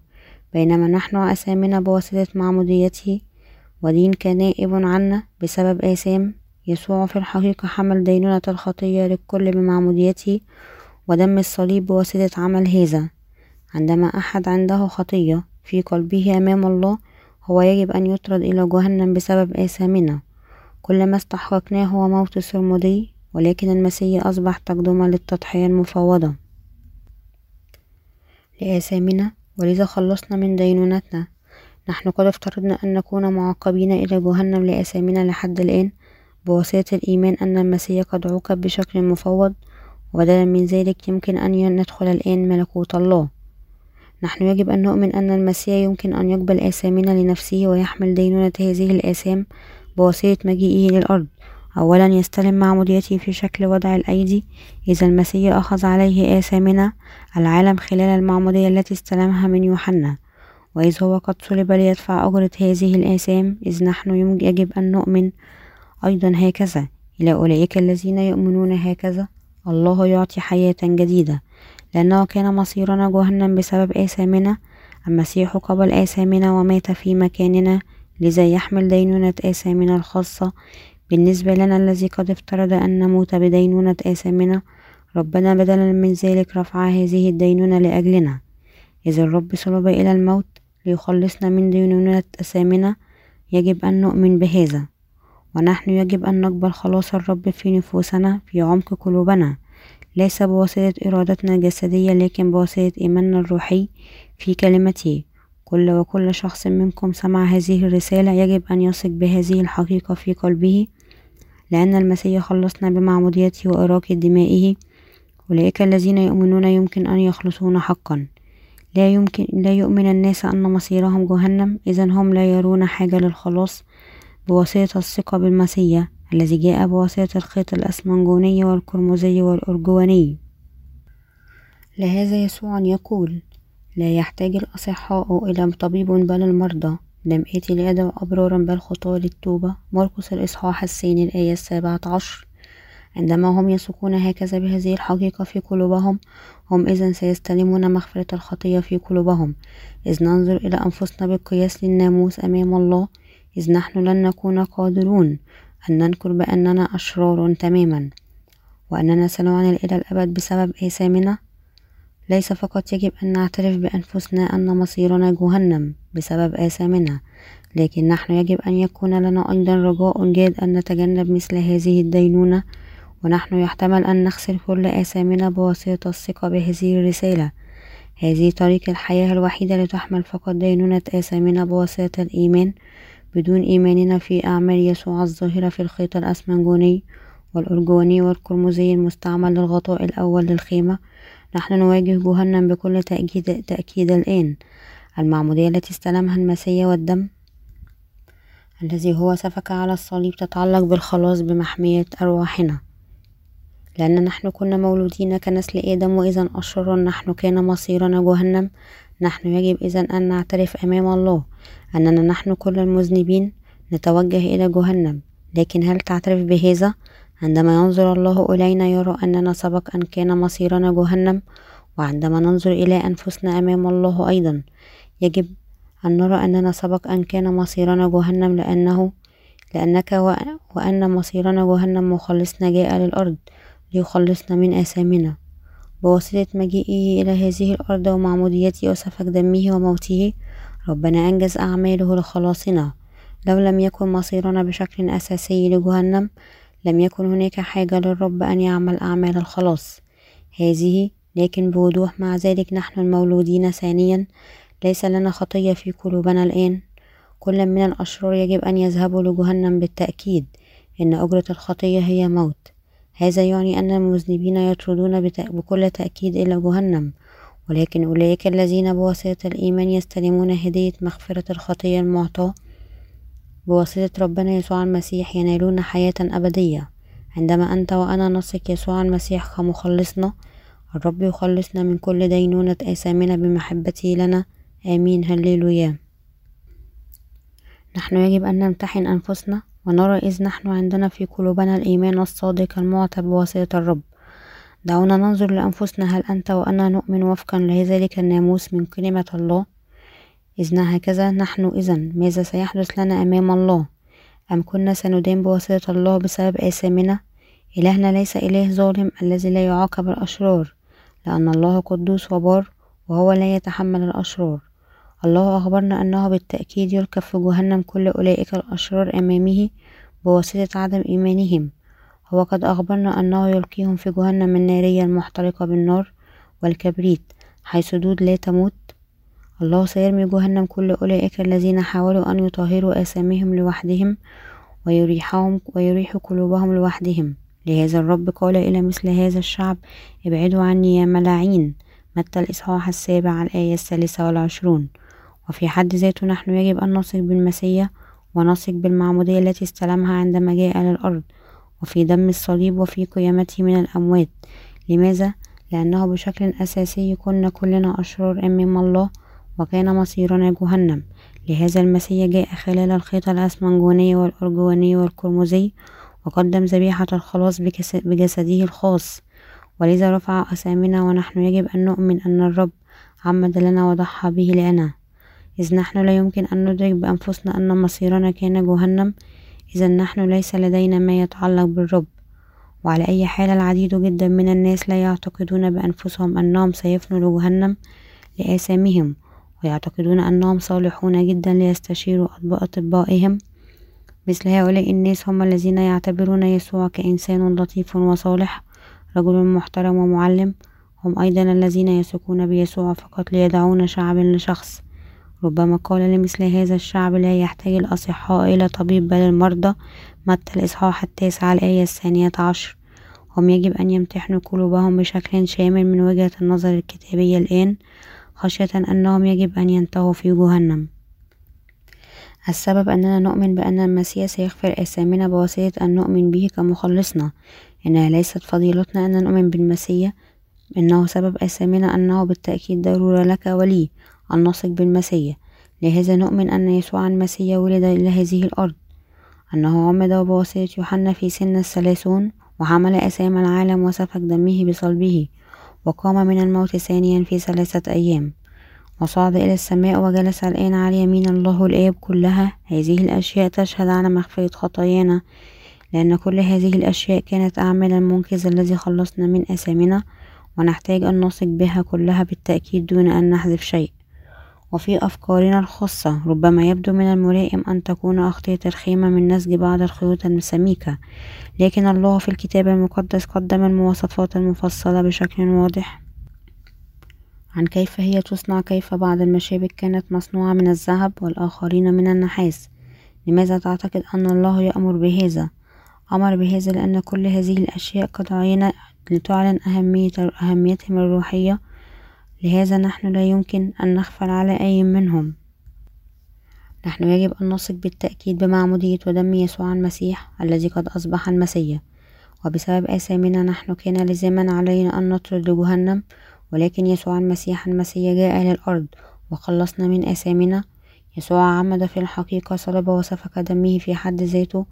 بينما نحن أسامنا بواسطة معموديته ودين كنائب عنا بسبب آثام يسوع في الحقيقة حمل دينونة الخطية للكل بمعموديته ودم الصليب بواسطة عمل هذا عندما أحد عنده خطية في قلبه أمام الله هو يجب أن يطرد إلى جهنم بسبب آثامنا كل ما استحققناه هو موت السرمدي ولكن المسيح أصبح تقدمة للتضحية المفوضة. لآثامنا ولذا خلصنا من دينونتنا. نحن قد افترضنا أن نكون معاقبين إلى جهنم لآثامنا لحد الآن. بواسطة الإيمان أن المسيح قد عوقب بشكل مفوض وبدلا من ذلك يمكن أن ندخل الآن ملكوت الله. نحن يجب أن نؤمن أن المسيح يمكن أن يقبل آثامنا لنفسه ويحمل دينونة هذه الآثام بواسطة مجيئه للأرض. أولا يستلم معموديته في شكل وضع الأيدي. إذا المسيح أخذ عليه آثامنا العالم خلال المعمودية التي استلمها من يوحنا. وإذ هو قد صلب ليدفع أجرة هذه الآثام إذ نحن يجب أن نؤمن أيضا هكذا. إلى أولئك الذين يؤمنون هكذا الله يعطي حياة جديدة. لأنه كان مصيرنا جهنم بسبب آثامنا. المسيح قبل آثامنا ومات في مكاننا لذا يحمل دينونة آثامنا الخاصة. بالنسبة لنا الذي قد افترض أن نموت بدينونة آثامنا ربنا بدلا من ذلك رفع هذه الدينونة لأجلنا. إذا الرب صلب إلى الموت ليخلصنا من دينونة أثامنا يجب أن نؤمن بهذا. ونحن يجب أن نقبل خلاص الرب في نفوسنا في عمق قلوبنا. ليس بواسطة إرادتنا الجسدية لكن بواسطة إيماننا الروحي في كلمته. كل وكل شخص منكم سمع هذه الرسالة يجب أن يثق بهذه الحقيقة في قلبه لأن المسيح خلصنا بمعموديته وإراقة دمائه. أولئك الذين يؤمنون يمكن أن يخلصون حقا. لا يمكن لا يؤمن الناس أن مصيرهم جهنم. إذا هم لا يرون حاجة للخلاص بواسطة الثقة بالمسيح. الذي جاء بواسطة الخيط الأسمنجوني والقرمزي والأرجواني لهذا يسوع يقول لا يحتاج الأصحاء إلى طبيب بل المرضى. لم آتي لأدعو أبرارا بل خطاة للتوبة مرقس الإصحاح الثاني الآية السابعة عشر. عندما هم يثقون هكذا بهذه الحقيقة في قلوبهم هم إذا سيستلمون مغفرة الخطية في قلوبهم. إذ ننظر إلى أنفسنا بالقياس للناموس أمام الله إذ نحن لن نكون قادرون. أن ننكر بأننا أشرار تماما وأننا سنعاني إلى الأبد بسبب آثامنا ليس فقط يجب أن نعترف بأنفسنا أن مصيرنا جهنم بسبب آثامنا لكن نحن يجب أن يكون لنا أيضا رجاء جاد أن نتجنب مثل هذه الدينونة. ونحن يحتمل أن نغسل كل آثامنا بواسطة الثقة بهذه الرسالة. هذه طريق الحياة الوحيدة لتحمل فقط دينونة آثامنا بواسطة الإيمان. بدون إيماننا في أعمال يسوع الظاهرة في الخيط الأسمنجوني والأرجواني والقرمزي المستعمل للغطاء الأول للخيمة نحن نواجه جهنم بكل تأكيد, تأكيد الآن. المعمودية التي استلمها المسيح والدم الذي هو سفك على الصليب تتعلق بالخلاص بمحمية أرواحنا. لأن نحن كنا مولودين كنسل آدم وإذا أشرار نحن كان مصيرنا جهنم. نحن يجب إذا أن نعترف أمام الله. أننا نحن كل المذنبين نتوجه إلى جهنم لكن هل تعترف بهذا؟ عندما ينظر الله إلينا يرى أننا سبق أن كان مصيرنا جهنم وعندما ننظر إلى أنفسنا أمام الله أيضا يجب أن نرى أننا سبق أن كان مصيرنا جهنم لأنه لأنك وأن مصيرنا جهنم مخلصنا جاء للأرض ليخلصنا من آثامنا بواسطة مجيئه إلى هذه الأرض ومعموديته وسفك دمه وموته ربنا أنجز أعماله لخلاصنا. لو لم يكن مصيرنا بشكل أساسي لجهنم لم يكن هناك حاجة للرب أن يعمل أعمال الخلاص. هذه لكن بوضوح مع ذلك نحن المولودين ثانيا ليس لنا خطية في قلوبنا الآن. كل من الأشرار يجب أن يذهبوا لجهنم بالتأكيد إن أجرة الخطية هي موت. هذا يعني أن المذنبين يطردون بكل تأكيد إلى جهنم. ولكن أولئك الذين بواسطة الإيمان يستلمون هدية مغفرة الخطية المعطاة. بواسطة ربنا يسوع المسيح ينالون حياة أبدية. عندما أنت وأنا نثق يسوع المسيح كمخلصنا الرب يخلصنا من كل دينونة آثامنا بمحبته لنا. آمين. هللويا. نحن يجب أن نمتحن أنفسنا ونرى إذ نحن عندنا في قلوبنا الإيمان الصادق المعتى بواسطة الرب. دعونا ننظر لأنفسنا هل أنت وأنا نؤمن وفقا لذلك الناموس من كلمة الله؟ إذ هكذا نحن إذا ماذا سيحدث لنا أمام الله؟ أم كنا سندان بواسطة الله بسبب آثامنا؟ إلهنا ليس إله ظالم الذي لا يعاقب الأشرار لأن الله قدوس وبار وهو لا يتحمل الأشرار. الله أخبرنا أنه بالتأكيد يركب في جهنم كل أولئك الأشرار أمامه بواسطة عدم إيمانهم. هو قد أخبرنا أنه يلقيهم في جهنم النارية المحترقة بالنار والكبريت حيث دود لا تموت. الله سيرمي جهنم كل أولئك الذين حاولوا أن يطهروا آثامهم لوحدهم ويريحهم ويريح قلوبهم لوحدهم. لهذا الرب قال إلى مثل هذا الشعب ابعدوا عني يا ملاعين. متى الإصحاح السابع الآية الثالثة والعشرون؟ وفي حد ذاته نحن يجب أن نثق بالمسيح ونثق بالمعمودية التي استلمها عندما جاء للأرض وفي دم الصليب وفي قيامته من الأموات. لماذا؟ لأنه بشكل أساسي كنا كلنا أشرار أمام الله وكان مصيرنا جهنم. لهذا المسيح جاء خلال الخيط الأسمنجوني والأرجواني والقرمزي وقدم ذبيحة الخلاص بجسده الخاص. ولذا رفع أسامنا ونحن يجب أن نؤمن أن الرب عمد لنا وضحى به لنا. إذ نحن لا يمكن أن ندرك بأنفسنا أن مصيرنا كان جهنم إذا نحن ليس لدينا ما يتعلق بالرب وعلى أي حال العديد جدا من الناس لا يعتقدون بأنفسهم أنهم سيفنوا لجهنم لآثامهم ويعتقدون أنهم صالحون جدا ليستشيروا أطبائهم. مثل هؤلاء الناس هم الذين يعتبرون يسوع كإنسان لطيف وصالح رجل محترم ومعلم. هم أيضا الذين يثقون بيسوع فقط ليدعون شعب لشخص. ربما قال لمثل هذا الشعب لا يحتاج الأصحاء إلى طبيب بل المرضى متى الإصحاح التاسع الآية الثانية عشر. هم يجب أن يمتحنوا قلوبهم بشكل شامل من وجهة النظر الكتابية الآن خشية أنهم يجب أن ينتهوا في جهنم. السبب أننا نؤمن بأن المسيح سيغفر آثامنا بواسطة أن نؤمن به كمخلصنا. إنها ليست فضيلتنا أن نؤمن بالمسيح إنه سبب آثامنا أنه بالتأكيد ضرورة لك ولي. أن نثق بالمسيح لهذا نؤمن أن يسوع المسيح ولد إلى هذه الأرض. أنه عمد بواسطة يوحنا في سن الثلاثون وحمل أسام العالم وسفك دمه بصلبه وقام من الموت ثانيا في ثلاثة أيام. وصعد إلى السماء وجلس الآن على يمين الله الآب. كلها هذه الأشياء تشهد على مغفرة خطايانا لأن كل هذه الأشياء كانت أعمال المنقذ الذي خلصنا من أثامنا. ونحتاج أن نثق بها كلها بالتأكيد دون أن نحذف شيء. وفي أفكارنا الخاصة ربما يبدو من الملائم أن تكون أخطية الخيمة من نسج بعض الخيوط السميكة لكن الله في الكتاب المقدس قدم المواصفات المفصلة بشكل واضح عن كيف هي تصنع كيف بعض المشابك كانت مصنوعة من الذهب والآخرين من النحاس لماذا تعتقد أن الله يأمر بهذا؟ أمر بهذا لأن كل هذه الأشياء قد عينت لتعلن أهمية أهميتهم الروحية لهذا نحن لا يمكن أن نغفل على أي منهم. نحن يجب أن نثق بالتأكيد بمعمودية ودم يسوع المسيح الذي قد أصبح المسيح. وبسبب آثامنا نحن كان لزاما علينا أن نطرد لجهنم ولكن يسوع المسيح المسيح جاء إلى الأرض وخلصنا من آثامنا يسوع عمد في الحقيقة صلب وسفك دمه في حد ذاته.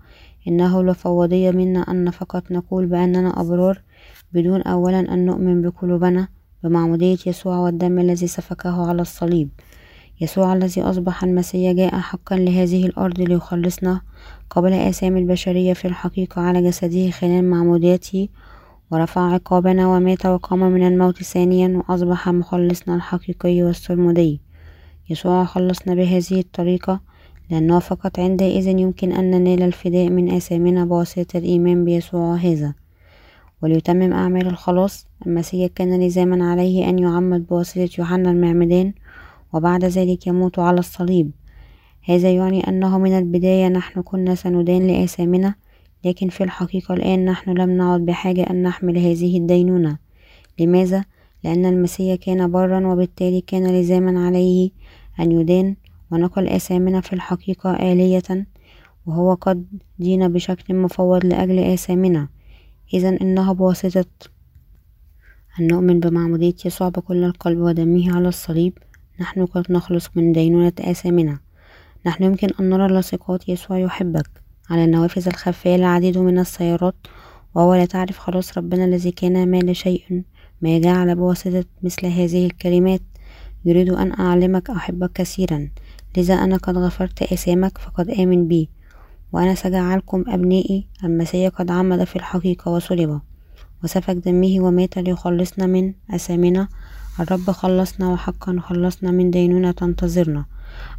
إنه لفوضية منا أن فقط نقول بأننا أبرار بدون أولا أن نؤمن بقلوبنا. بمعمودية يسوع والدم الذي سفكه على الصليب. يسوع الذي أصبح المسيح جاء حقا لهذه الأرض ليخلصنا قبل آثام البشرية في الحقيقة على جسده خلال معموديته ورفع عقابنا ومات وقام من الموت ثانيا وأصبح مخلصنا الحقيقي والسرمدي. يسوع خلصنا بهذه الطريقة لأنه فقط عندئذ يمكن أن ننال الفداء من آثامنا بواسطة الإيمان بيسوع هذا. وليتمم أعمال الخلاص. المسيح كان لزاما عليه أن يعمد بواسطة يوحنا المعمدان وبعد ذلك يموت على الصليب. هذا يعني أنه من البداية نحن كنا سندان لآثامنا لكن في الحقيقة الآن نحن لم نعد بحاجة أن نحمل هذه الدينونة. لماذا؟ لأن المسيح كان برا وبالتالي كان لزاما عليه أن يدان ونقل آثامنا في الحقيقة آلية وهو قد دين بشكل مفوض لأجل آثامنا. إذا إنها بواسطة أن نؤمن بمعمودية يسوع بكل القلب ودمه على الصليب. نحن قد نخلص من دينونة آثامنا نحن يمكن أن نرى لاصقات يسوع يحبك. على النوافذ الخلفية العديد من السيارات وهو لا تعرف خلاص ربنا الذي كان ما لشيء ما جعل بواسطة مثل هذه الكلمات. يريد أن أعلمك أحبك كثيرا. لذا أنا قد غفرت آثامك فقد آمن بي. وأنا سجعلكم أبنائي المسيح قد عمد في الحقيقة وصلب. وسفك دمه ومات ليخلصنا من أثامنا الرب خلصنا وحقا خلصنا من دينونة تنتظرنا.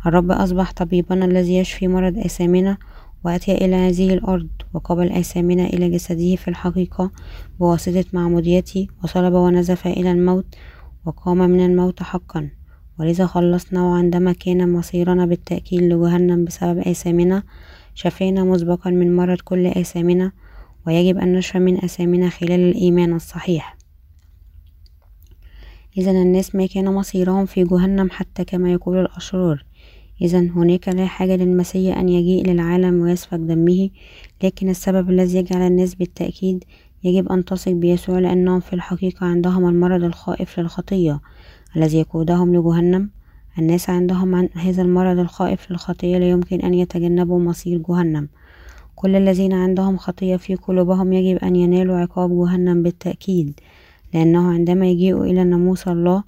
الرب أصبح طبيبنا الذي يشفي مرض أثامنا وأتي إلى هذه الأرض وقبل آثامنا إلى جسده في الحقيقة بواسطة معموديته وصلب ونزف إلى الموت وقام من الموت حقا. ولذا خلصنا وعندما كان مصيرنا بالتأكيد لجهنم بسبب آثامنا شفينا مسبقا من مرض كل آثامنا ويجب أن نشفى من آثامنا خلال الإيمان الصحيح. إذا الناس ما كان مصيرهم في جهنم حتى كما يقول الأشرار. إذا هناك لا حاجة للمسيح أن يجيء للعالم ويسفك دمه لكن السبب الذي يجعل الناس بالتأكيد يجب أن تثق بيسوع لأنهم في الحقيقة عندهم المرض الخائف للخطية الذي يقودهم لجهنم. الناس عندهم عن هذا المرض الخائف للخطية لا يمكن أن يتجنبوا مصير جهنم. كل الذين عندهم خطية في قلوبهم يجب أن ينالوا عقاب جهنم بالتأكيد لأنه عندما يجيء إلى ناموس الله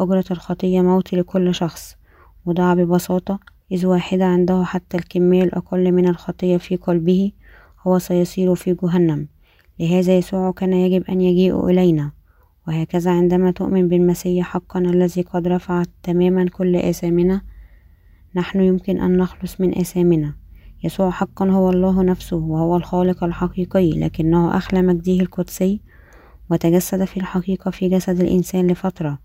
أجرة الخطية موت لكل شخص. وضع ببساطة إذ واحدة عنده حتى الكمية الأقل من الخطية في قلبه هو سيصير في جهنم. لهذا يسوع كان يجب أن يجيء إلينا. وهكذا عندما تؤمن بالمسيح حقا الذي قد رفع تماما كل آثامنا نحن يمكن أن نخلص من آثامنا. يسوع حقا هو الله نفسه وهو الخالق الحقيقي لكنه أخلى مجده القدسي وتجسد في الحقيقة في جسد الإنسان لفترة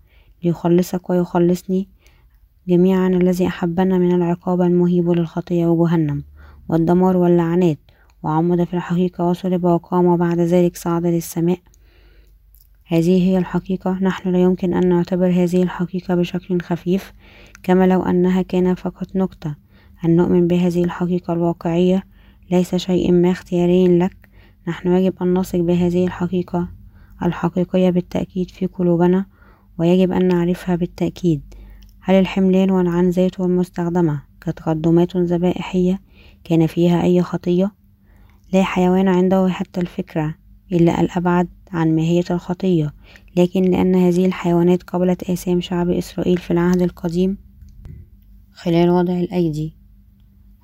ليخلصك ويخلصني جميعا الذي أحبنا من العقاب المهيب للخطية وجهنم والدمار واللعنات وعمد في الحقيقة وصلب وقام وبعد ذلك صعد للسماء. هذه هي الحقيقة. نحن لا يمكن أن نعتبر هذه الحقيقة بشكل خفيف كما لو أنها كان فقط نكتة أن نؤمن بهذه الحقيقة الواقعية؟ ليس شيء ما اختياري لك. نحن يجب أن نثق بهذه الحقيقة الحقيقية بالتأكيد في قلوبنا ويجب أن نعرفها بالتأكيد. هل الحملان والعنزات والمستخدمة كتقدمات ذبائحية؟ كان فيها أي خطية؟ لا حيوان عنده حتى الفكرة. إلا الأبعد عن ماهية الخطية لكن لأن هذه الحيوانات قبلت آثام شعب إسرائيل في العهد القديم خلال وضع الأيدي.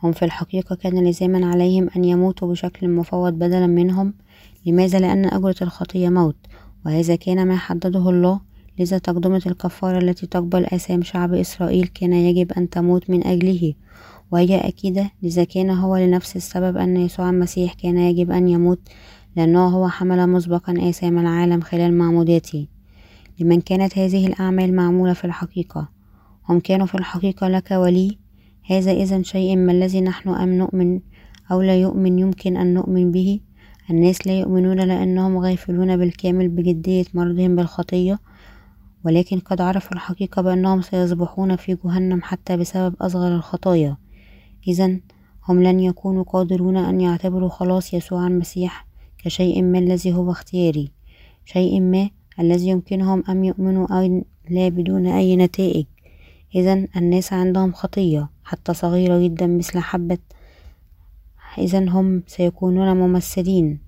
هم في الحقيقة كان لزاما عليهم أن يموتوا بشكل مفوض بدلا منهم. لماذا؟ لأن أجرة الخطية موت وهذا كان ما حدده الله لذا تقدمة الكفارة التي تقبل آثام شعب إسرائيل كان يجب أن تموت من أجله. وهي أكيدة لذا كان هو لنفس السبب أن يسوع المسيح كان يجب أن يموت لأنه هو حمل مسبقا آثام العالم خلال معموداته. لمن كانت هذه الأعمال معمولة في الحقيقة. هم كانوا في الحقيقة لك ولي. هذا إذا شيء ما الذي نحن أم نؤمن أو لا يؤمن يمكن أن نؤمن به. الناس لا يؤمنون لأنهم غافلون بالكامل بجدية مرضهم بالخطية. ولكن قد عرفوا الحقيقة بأنهم سيصبحون في جهنم حتى بسبب أصغر الخطايا. إذا هم لن يكونوا قادرون أن يعتبروا خلاص يسوع المسيح كشيء ما الذي هو اختياري. شيء ما الذي يمكنهم أن يؤمنوا أو لا بدون أي نتائج. إذا الناس عندهم خطية حتى صغيرة جدا مثل حبة. إذا هم سيكونون ممثلين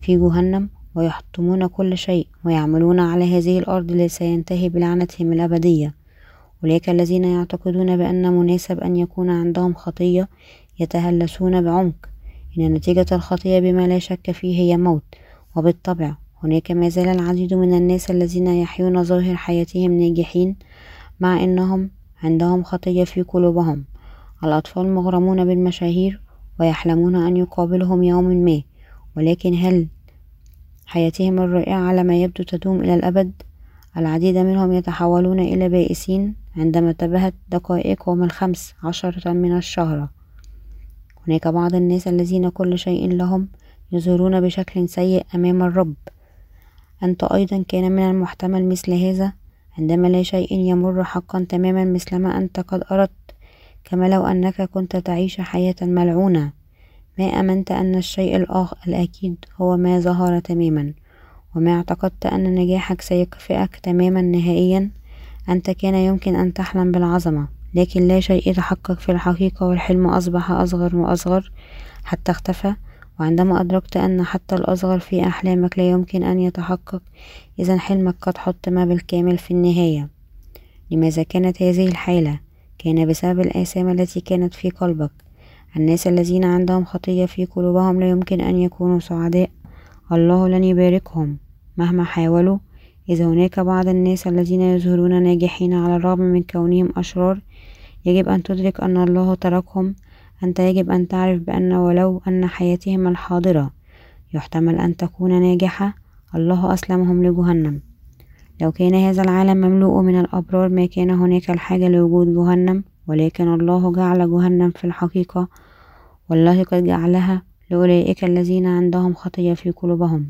في جهنم ويحطمون كل شيء ويعملون على هذه الأرض التي سينتهي بلعنتهم الأبدية. أولئك الذين يعتقدون بأن مناسب أن يكون عندهم خطية يتهلسون بعمق. إن نتيجة الخطية بما لا شك فيه هي موت وبالطبع هناك ما زال العديد من الناس الذين يحيون ظاهر حياتهم ناجحين مع أنهم عندهم خطية في قلوبهم. الأطفال مغرمون بالمشاهير ويحلمون أن يقابلهم يوم ما ولكن هل حياتهم الرائعة على ما يبدو تدوم إلى الأبد؟ العديد منهم يتحولون إلى بائسين عندما انتبهت دقائقهم الخمس عشرة من الشهر. هناك بعض الناس الذين كل شيء لهم يظهرون بشكل سيء أمام الرب. أنت أيضا كان من المحتمل مثل هذا عندما لا شيء يمر حقا تماما مثلما أنت قد أردت كما لو أنك كنت تعيش حياة ملعونة. ما أمنت أن الشيء الآخر الأكيد هو ما ظهر تماما وما اعتقدت أن نجاحك سيكفئك تماما نهائيا. أنت كان يمكن أن تحلم بالعظمة. لكن لا شيء يتحقق في الحقيقة والحلم أصبح أصغر وأصغر حتى اختفى. وعندما أدركت أن حتى الأصغر في أحلامك لا يمكن أن يتحقق إذا حلمك قد حطم بالكامل في النهاية. لماذا كانت هذه الحالة؟ كان بسبب الآثام التي كانت في قلبك. الناس الذين عندهم خطية في قلوبهم لا يمكن أن يكونوا سعداء. الله لن يباركهم. مهما حاولوا إذا هناك بعض الناس الذين يظهرون ناجحين على الرغم من كونهم أشرار يجب أن تدرك أن الله تركهم أنت يجب أن تعرف بأن ولو أن حياتهم الحاضرة يحتمل أن تكون ناجحة الله أسلمهم لجهنم. لو كان هذا العالم مملوء من الأبرار ما كان هناك الحاجة لوجود جهنم ولكن الله جعل جهنم في الحقيقة. والله قد جعلها لأولئك الذين عندهم خطية في قلوبهم.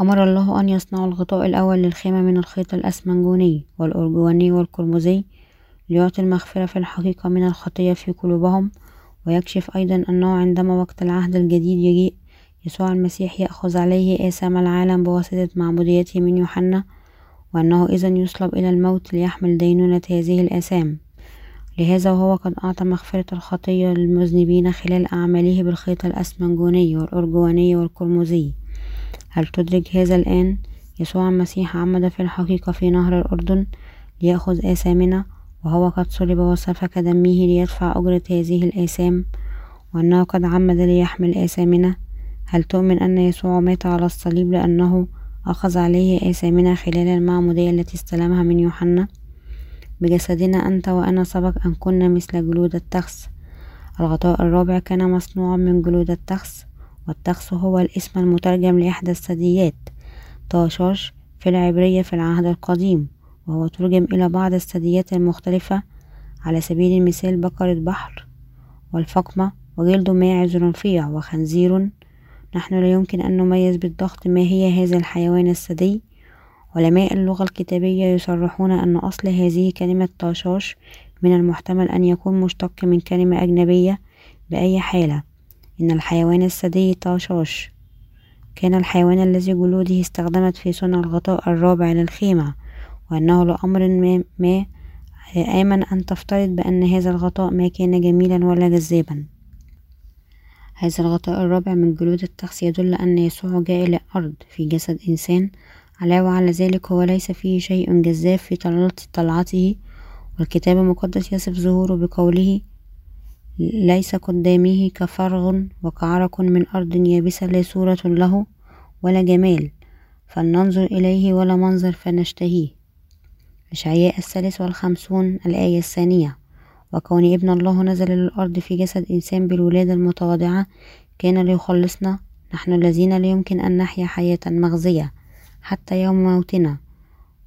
أمر الله أن يصنعوا الغطاء الأول للخيمة من الخيط الأسمنجوني والأرجواني والقرمزي ليعطي المغفرة في الحقيقة من الخطية في قلوبهم ويكشف أيضا أنه عندما وقت العهد الجديد يجيء يسوع المسيح يأخذ عليه آثام العالم بواسطة معموديته من يوحنا وأنه إذا يصلب إلى الموت ليحمل دينونة هذه الآثام لهذا وهو قد أعطى مغفرة الخطية للمذنبين خلال أعماله بالخيط الأسمنجوني والأرجواني والقرمزي هل تدرك هذا الآن؟ يسوع المسيح عمد في الحقيقة في نهر الأردن ليأخذ آثامنا وهو قد صلب وسفك دمه ليدفع أجرة هذه الآثام وأنه قد عمد ليحمل آثامنا. هل تؤمن أن يسوع مات على الصليب لأنه أخذ عليه آثامنا خلال المعمودية التي استلمها من يوحنا؟ بجسدنا أنت وأنا سبق أن كنا مثل جلود التخس. الغطاء الرابع كان مصنوعا من جلود التخس والتخس هو الاسم المترجم لإحدى الثدييات طاشاش في العبرية في العهد القديم. وهو ترجم إلى بعض الثدييات المختلفة على سبيل المثال بقرة بحر والفقمة وجلد ماعز رفيع وخنزير. نحن لا يمكن أن نميز بالضغط ما هي هذا الحيوان الثدي علماء اللغة الكتابية يصرحون أن أصل هذه كلمة طاشاش من المحتمل أن يكون مشتق من كلمة أجنبية بأي حالة. إن الحيوان الثدي طاشاش كان الحيوان الذي جلوده استخدمت في صنع الغطاء الرابع للخيمة. وأنه لأمر ما, ما آمن أن تفترض بأن هذا الغطاء ما كان جميلا ولا جذابا. هذا الغطاء الرابع من جلود التخس يدل أن يسوع جاء إلى الأرض في جسد إنسان. علاوة على ذلك هو ليس فيه شيء جذاب في طلعته. والكتاب المقدس يصف ظهوره بقوله ليس قدامه كفرغ وكعرق من أرض يابسة لا صورة له ولا جمال. فلننظر إليه ولا منظر فنشتهيه. إشعياء الثالث والخمسون الآية الثانية. وكون ابن الله نزل للأرض في جسد إنسان بالولادة المتواضعة كان ليخلصنا نحن الذين لا يمكن أن نحيا حياة مغزية حتى يوم موتنا.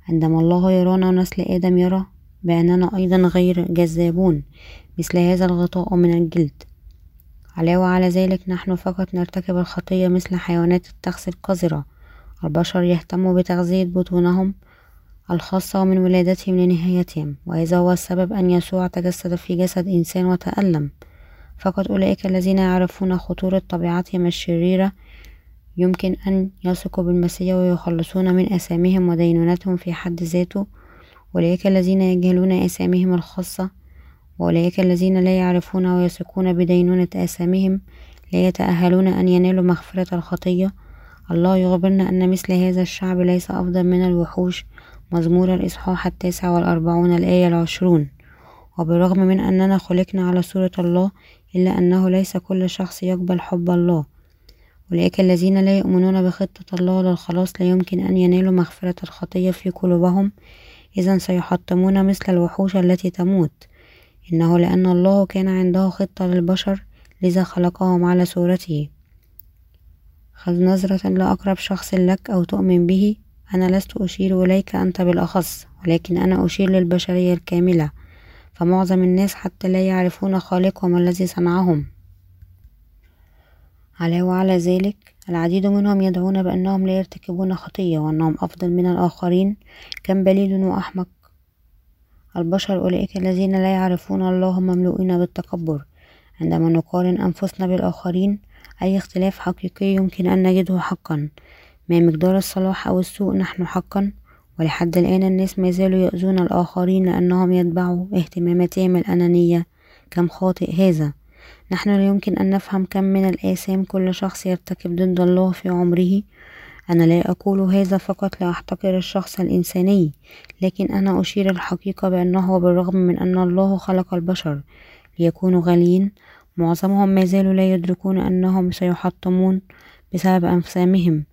عندما الله يرانا نسل آدم يرى بأننا أيضا غير جذابون مثل هذا الغطاء من الجلد. علاوة على ذلك نحن فقط نرتكب الخطية مثل حيوانات التخس القذرة. البشر يهتموا بتغذية بطونهم الخاصة من ولادتهم لنهايتهم وهذا هو السبب أن يسوع تجسد في جسد إنسان وتألم فقط أولئك الذين يعرفون خطورة طبيعتهم الشريرة. يمكن أن يثقوا بالمسيح ويخلصون من آثامهم ودينونتهم في حد ذاته. أولئك الذين يجهلون آثامهم الخاصة وأولئك الذين لا يعرفون ويثقون بدينونة آثامهم لا يتأهلون أن ينالوا مغفرة الخطية. الله يخبرنا أن مثل هذا الشعب ليس أفضل من الوحوش. مزمور الإصحاح التاسع والأربعون الآية العشرون. وبالرغم من أننا خلقنا على صورة الله إلا أنه ليس كل شخص يقبل حب الله. أولئك الذين لا يؤمنون بخطة الله للخلاص لا يمكن أن ينالوا مغفرة الخطية في قلوبهم. إذا سيحطمون مثل الوحوش التي تموت. إنه لأن الله كان عنده خطة للبشر لذا خلقهم على صورته. خذ نظرة لأقرب شخص لك أو تؤمن به. أنا لست أشير إليك أنت بالأخص ولكن أنا أشير للبشرية الكاملة فمعظم الناس حتى لا يعرفون خالقهم الذي صنعهم. على ذلك العديد منهم يدعون بأنهم لا يرتكبون خطية وأنهم أفضل من الآخرين كم بليد وأحمق. البشر أولئك الذين لا يعرفون الله مملوئين بالتكبر. عندما نقارن أنفسنا بالآخرين أي اختلاف حقيقي يمكن أن نجده حقا. ما مقدار الصلاح أو السوء نحن حقا ولحد الآن الناس ما زالوا يؤذون الآخرين لأنهم يتبعوا اهتماماتهم الأنانية. كم خاطئ هذا! نحن لا يمكن أن نفهم كم من الآثام كل شخص يرتكب ضد الله في عمره. أنا لا أقول هذا فقط لأحتقر الشخص الإنساني لكن أنا أشير الحقيقة بأنه بالرغم من أن الله خلق البشر ليكونوا غاليين معظمهم ما زالوا لا يدركون أنهم سيحطمون بسبب أنفسامهم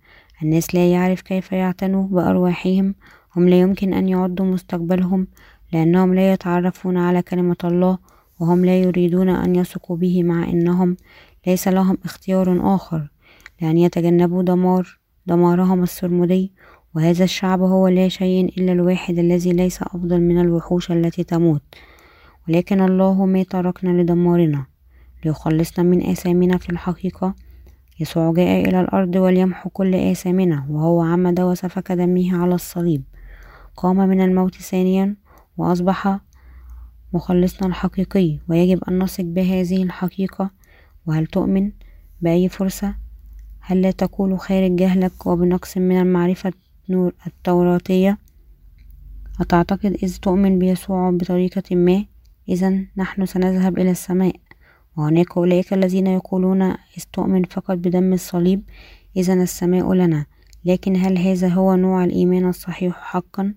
الناس لا يعرف كيف يعتنوا بأرواحهم هم لا يمكن أن يعدوا مستقبلهم لأنهم لا يتعرفون على كلمة الله وهم لا يريدون أن يثقوا به مع أنهم ليس لهم اختيار آخر لأن يتجنبوا دمار دمارهم السرمدي وهذا الشعب هو لا شيء إلا الواحد الذي ليس أفضل من الوحوش التي تموت. ولكن الله ما تركنا لدمارنا ليخلصنا من آثامنا في الحقيقة يسوع جاء إلى الأرض وليمحو كل آثامنا وهو عمد وسفك دمه على الصليب. قام من الموت ثانيا وأصبح مخلصنا الحقيقي ويجب أن نثق بهذه الحقيقة. وهل تؤمن بأي فرصة؟ هل لا تقول خارج جهلك وبنقص من المعرفة نور التوراتية؟ أتعتقد إذ تؤمن بيسوع بطريقة ما؟ إذا نحن سنذهب إلى السماء. وهناك أولئك الذين يقولون إذ تؤمن فقط بدم الصليب إذا السماء لنا. لكن هل هذا هو نوع الإيمان الصحيح حقا؟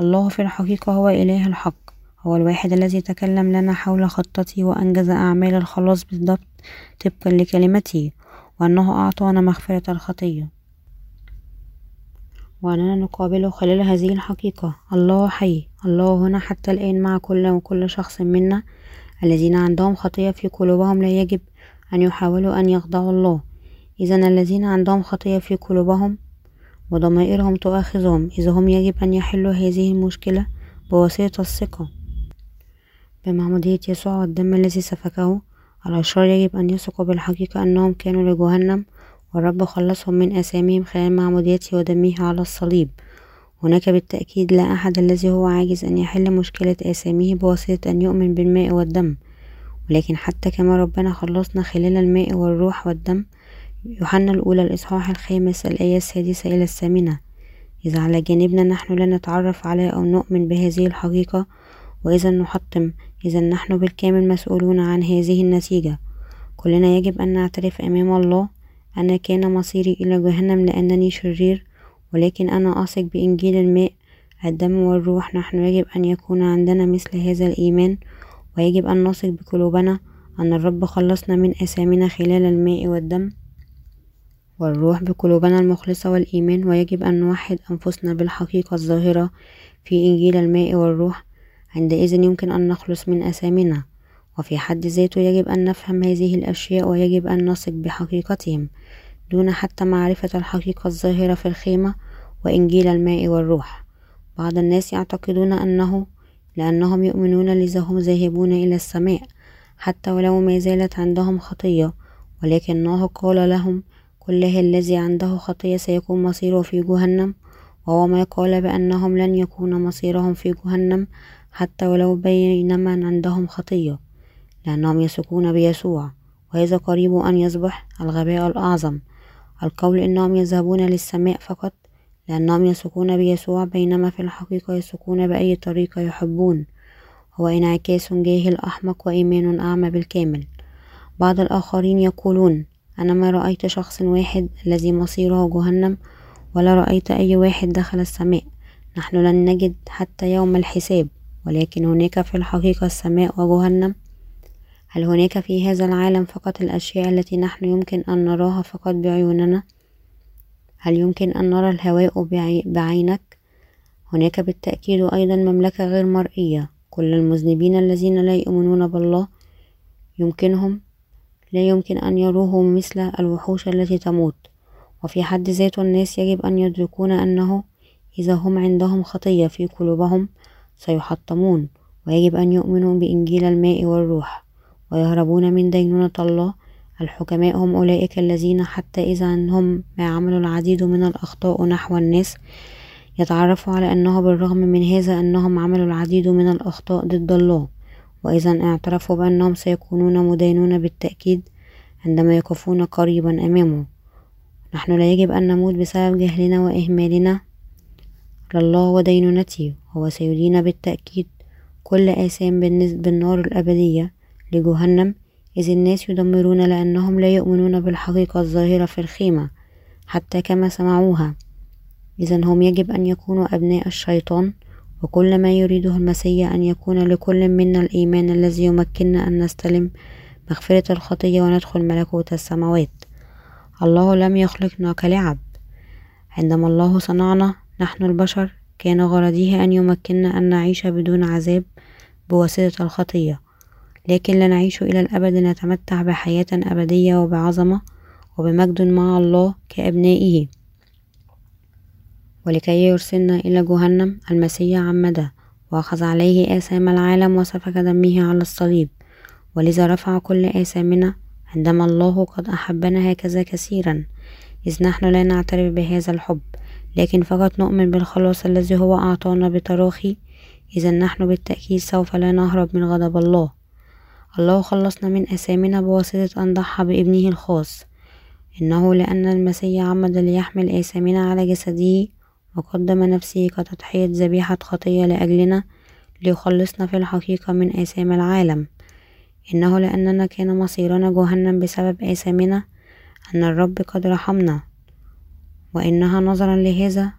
الله في الحقيقة هو إله الحق. هو الواحد الذي تكلم لنا حول خطته وأنجز أعمال الخلاص بالضبط طبقا لكلمته وأنه أعطانا مغفرة الخطية. وأننا نقابله خلال هذه الحقيقة. الله حي. الله هنا حتى الآن مع كل وكل شخص منا. الذين عندهم خطية في قلوبهم لا يجب أن يحاولوا أن يخضعوا الله إذا الذين عندهم خطية في قلوبهم وضمائرهم تؤاخذهم. إذا هم يجب أن يحلوا هذه المشكلة بواسطة الثقة. بمعمودية يسوع والدم الذي سفكه الأشرار يجب أن يثقوا بالحقيقة أنهم كانوا لجهنم والرب خلصهم من آثامهم خلال معموديته ودمه على الصليب. هناك بالتأكيد لا أحد الذي هو عاجز أن يحل مشكلة آثامه بواسطة أن يؤمن بالماء والدم. ولكن حتى كما ربنا خلصنا خلال الماء والروح والدم يوحنا الأولى الإصحاح الخامس الآية السادسة إلى الثامنة. إذا على جانبنا نحن لا نتعرف على أو نؤمن بهذه الحقيقة وإذا نحطم. إذا نحن بالكامل مسؤولون عن هذه النتيجة. كلنا يجب أن نعترف أمام الله أنا كان مصيري إلى جهنم لأنني شرير ولكن أنا أثق بإنجيل الماء الدم والروح نحن يجب أن يكون عندنا مثل هذا الإيمان ويجب أن نثق بقلوبنا أن الرب خلصنا من أثامنا خلال الماء والدم والروح بقلوبنا المخلصة والإيمان ويجب أن نوحد أنفسنا بالحقيقة الظاهرة في إنجيل الماء والروح. عندئذ يمكن أن نخلص من أثامنا وفي حد ذاته يجب أن نفهم هذه الأشياء ويجب أن نثق بحقيقتهم. دون حتى معرفة الحقيقة الظاهرة في الخيمة وإنجيل الماء والروح. بعض الناس يعتقدون أنه لأنهم يؤمنون لذا هم ذاهبون إلى السماء حتى ولو ما زالت عندهم خطية. ولكنه قال لهم كل الذي عنده خطية سيكون مصيره في جهنم. وهو ما قال بأنهم لن يكون مصيرهم في جهنم حتى ولو بينما عندهم خطية لأنهم يثقون بيسوع. وهذا قريب أن يصبح الغباء الأعظم. القول إنهم يذهبون للسماء فقط لأنهم يثقون بيسوع بينما في الحقيقة يثقون بأي طريقة يحبون. هو انعكاس جاهل أحمق وإيمان أعمى بالكامل. بعض الآخرين يقولون أنا ما رأيت شخص واحد الذي مصيره جهنم ولا رأيت أي واحد دخل السماء. نحن لن نجد حتى يوم الحساب ولكن هناك في الحقيقة السماء وجهنم. هل هناك في هذا العالم فقط الأشياء التي نحن يمكن أن نراها فقط بعيوننا؟ هل يمكن أن نرى الهواء بعينك؟ هناك بالتأكيد أيضا مملكة غير مرئية. كل المذنبين الذين لا يؤمنون بالله يمكنهم لا يمكن أن يروه مثل الوحوش التي تموت. وفي حد ذاته الناس يجب أن يدركون أنه إذا هم عندهم خطية في قلوبهم سيحطمون ويجب أن يؤمنوا بإنجيل الماء والروح. ويهربون من دينونة الله. الحكماء هم أولئك الذين حتى إذا هم ما عملوا العديد من الأخطاء نحو الناس يتعرفوا على أنه بالرغم من هذا أنهم عملوا العديد من الأخطاء ضد الله. وإذا اعترفوا بأنهم سيكونون مدينون بالتأكيد عندما يقفون قريبا أمامه. نحن لا يجب أن نموت بسبب جهلنا وإهمالنا لله ودينونته هو سيدين بالتأكيد كل آثام بالنار الأبدية. لجهنم إذ الناس يدمرون لأنهم لا يؤمنون بالحقيقة الظاهرة في الخيمة حتى كما سمعوها. إذا هم يجب أن يكونوا أبناء الشيطان وكل ما يريده المسيح أن يكون لكل منا الإيمان الذي يمكننا أن نستلم مغفرة الخطية وندخل ملكوت السماوات. الله لم يخلقنا كلعب عندما الله صنعنا نحن البشر كان غرضه أن يمكننا أن نعيش بدون عذاب بواسطة الخطية. لكن لا نعيش إلى الأبد نتمتع بحياة أبدية وبعظمة وبمجد مع الله كأبنائه. ولكي يرسلنا إلى جهنم المسيح عمده وأخذ عليه آثام العالم وسفك دمه على الصليب. ولذا رفع كل آثامنا عندما الله قد أحبنا هكذا كثيرا. إذ نحن لا نعترف بهذا الحب لكن فقط نؤمن بالخلاص الذي هو أعطانا بتراخي إذا نحن بالتأكيد سوف لا نهرب من غضب الله. الله خلصنا من أثامنا بواسطة أن ضحى بابنه الخاص. إنه لأن المسيح عمد ليحمل آثامنا على جسده وقدم نفسه كتضحية ذبيحة خطية لأجلنا ليخلصنا في الحقيقة من آثام العالم. إنه لأننا كان مصيرنا جهنم بسبب آثامنا أن الرب قد رحمنا. وإنها نظرا لهذا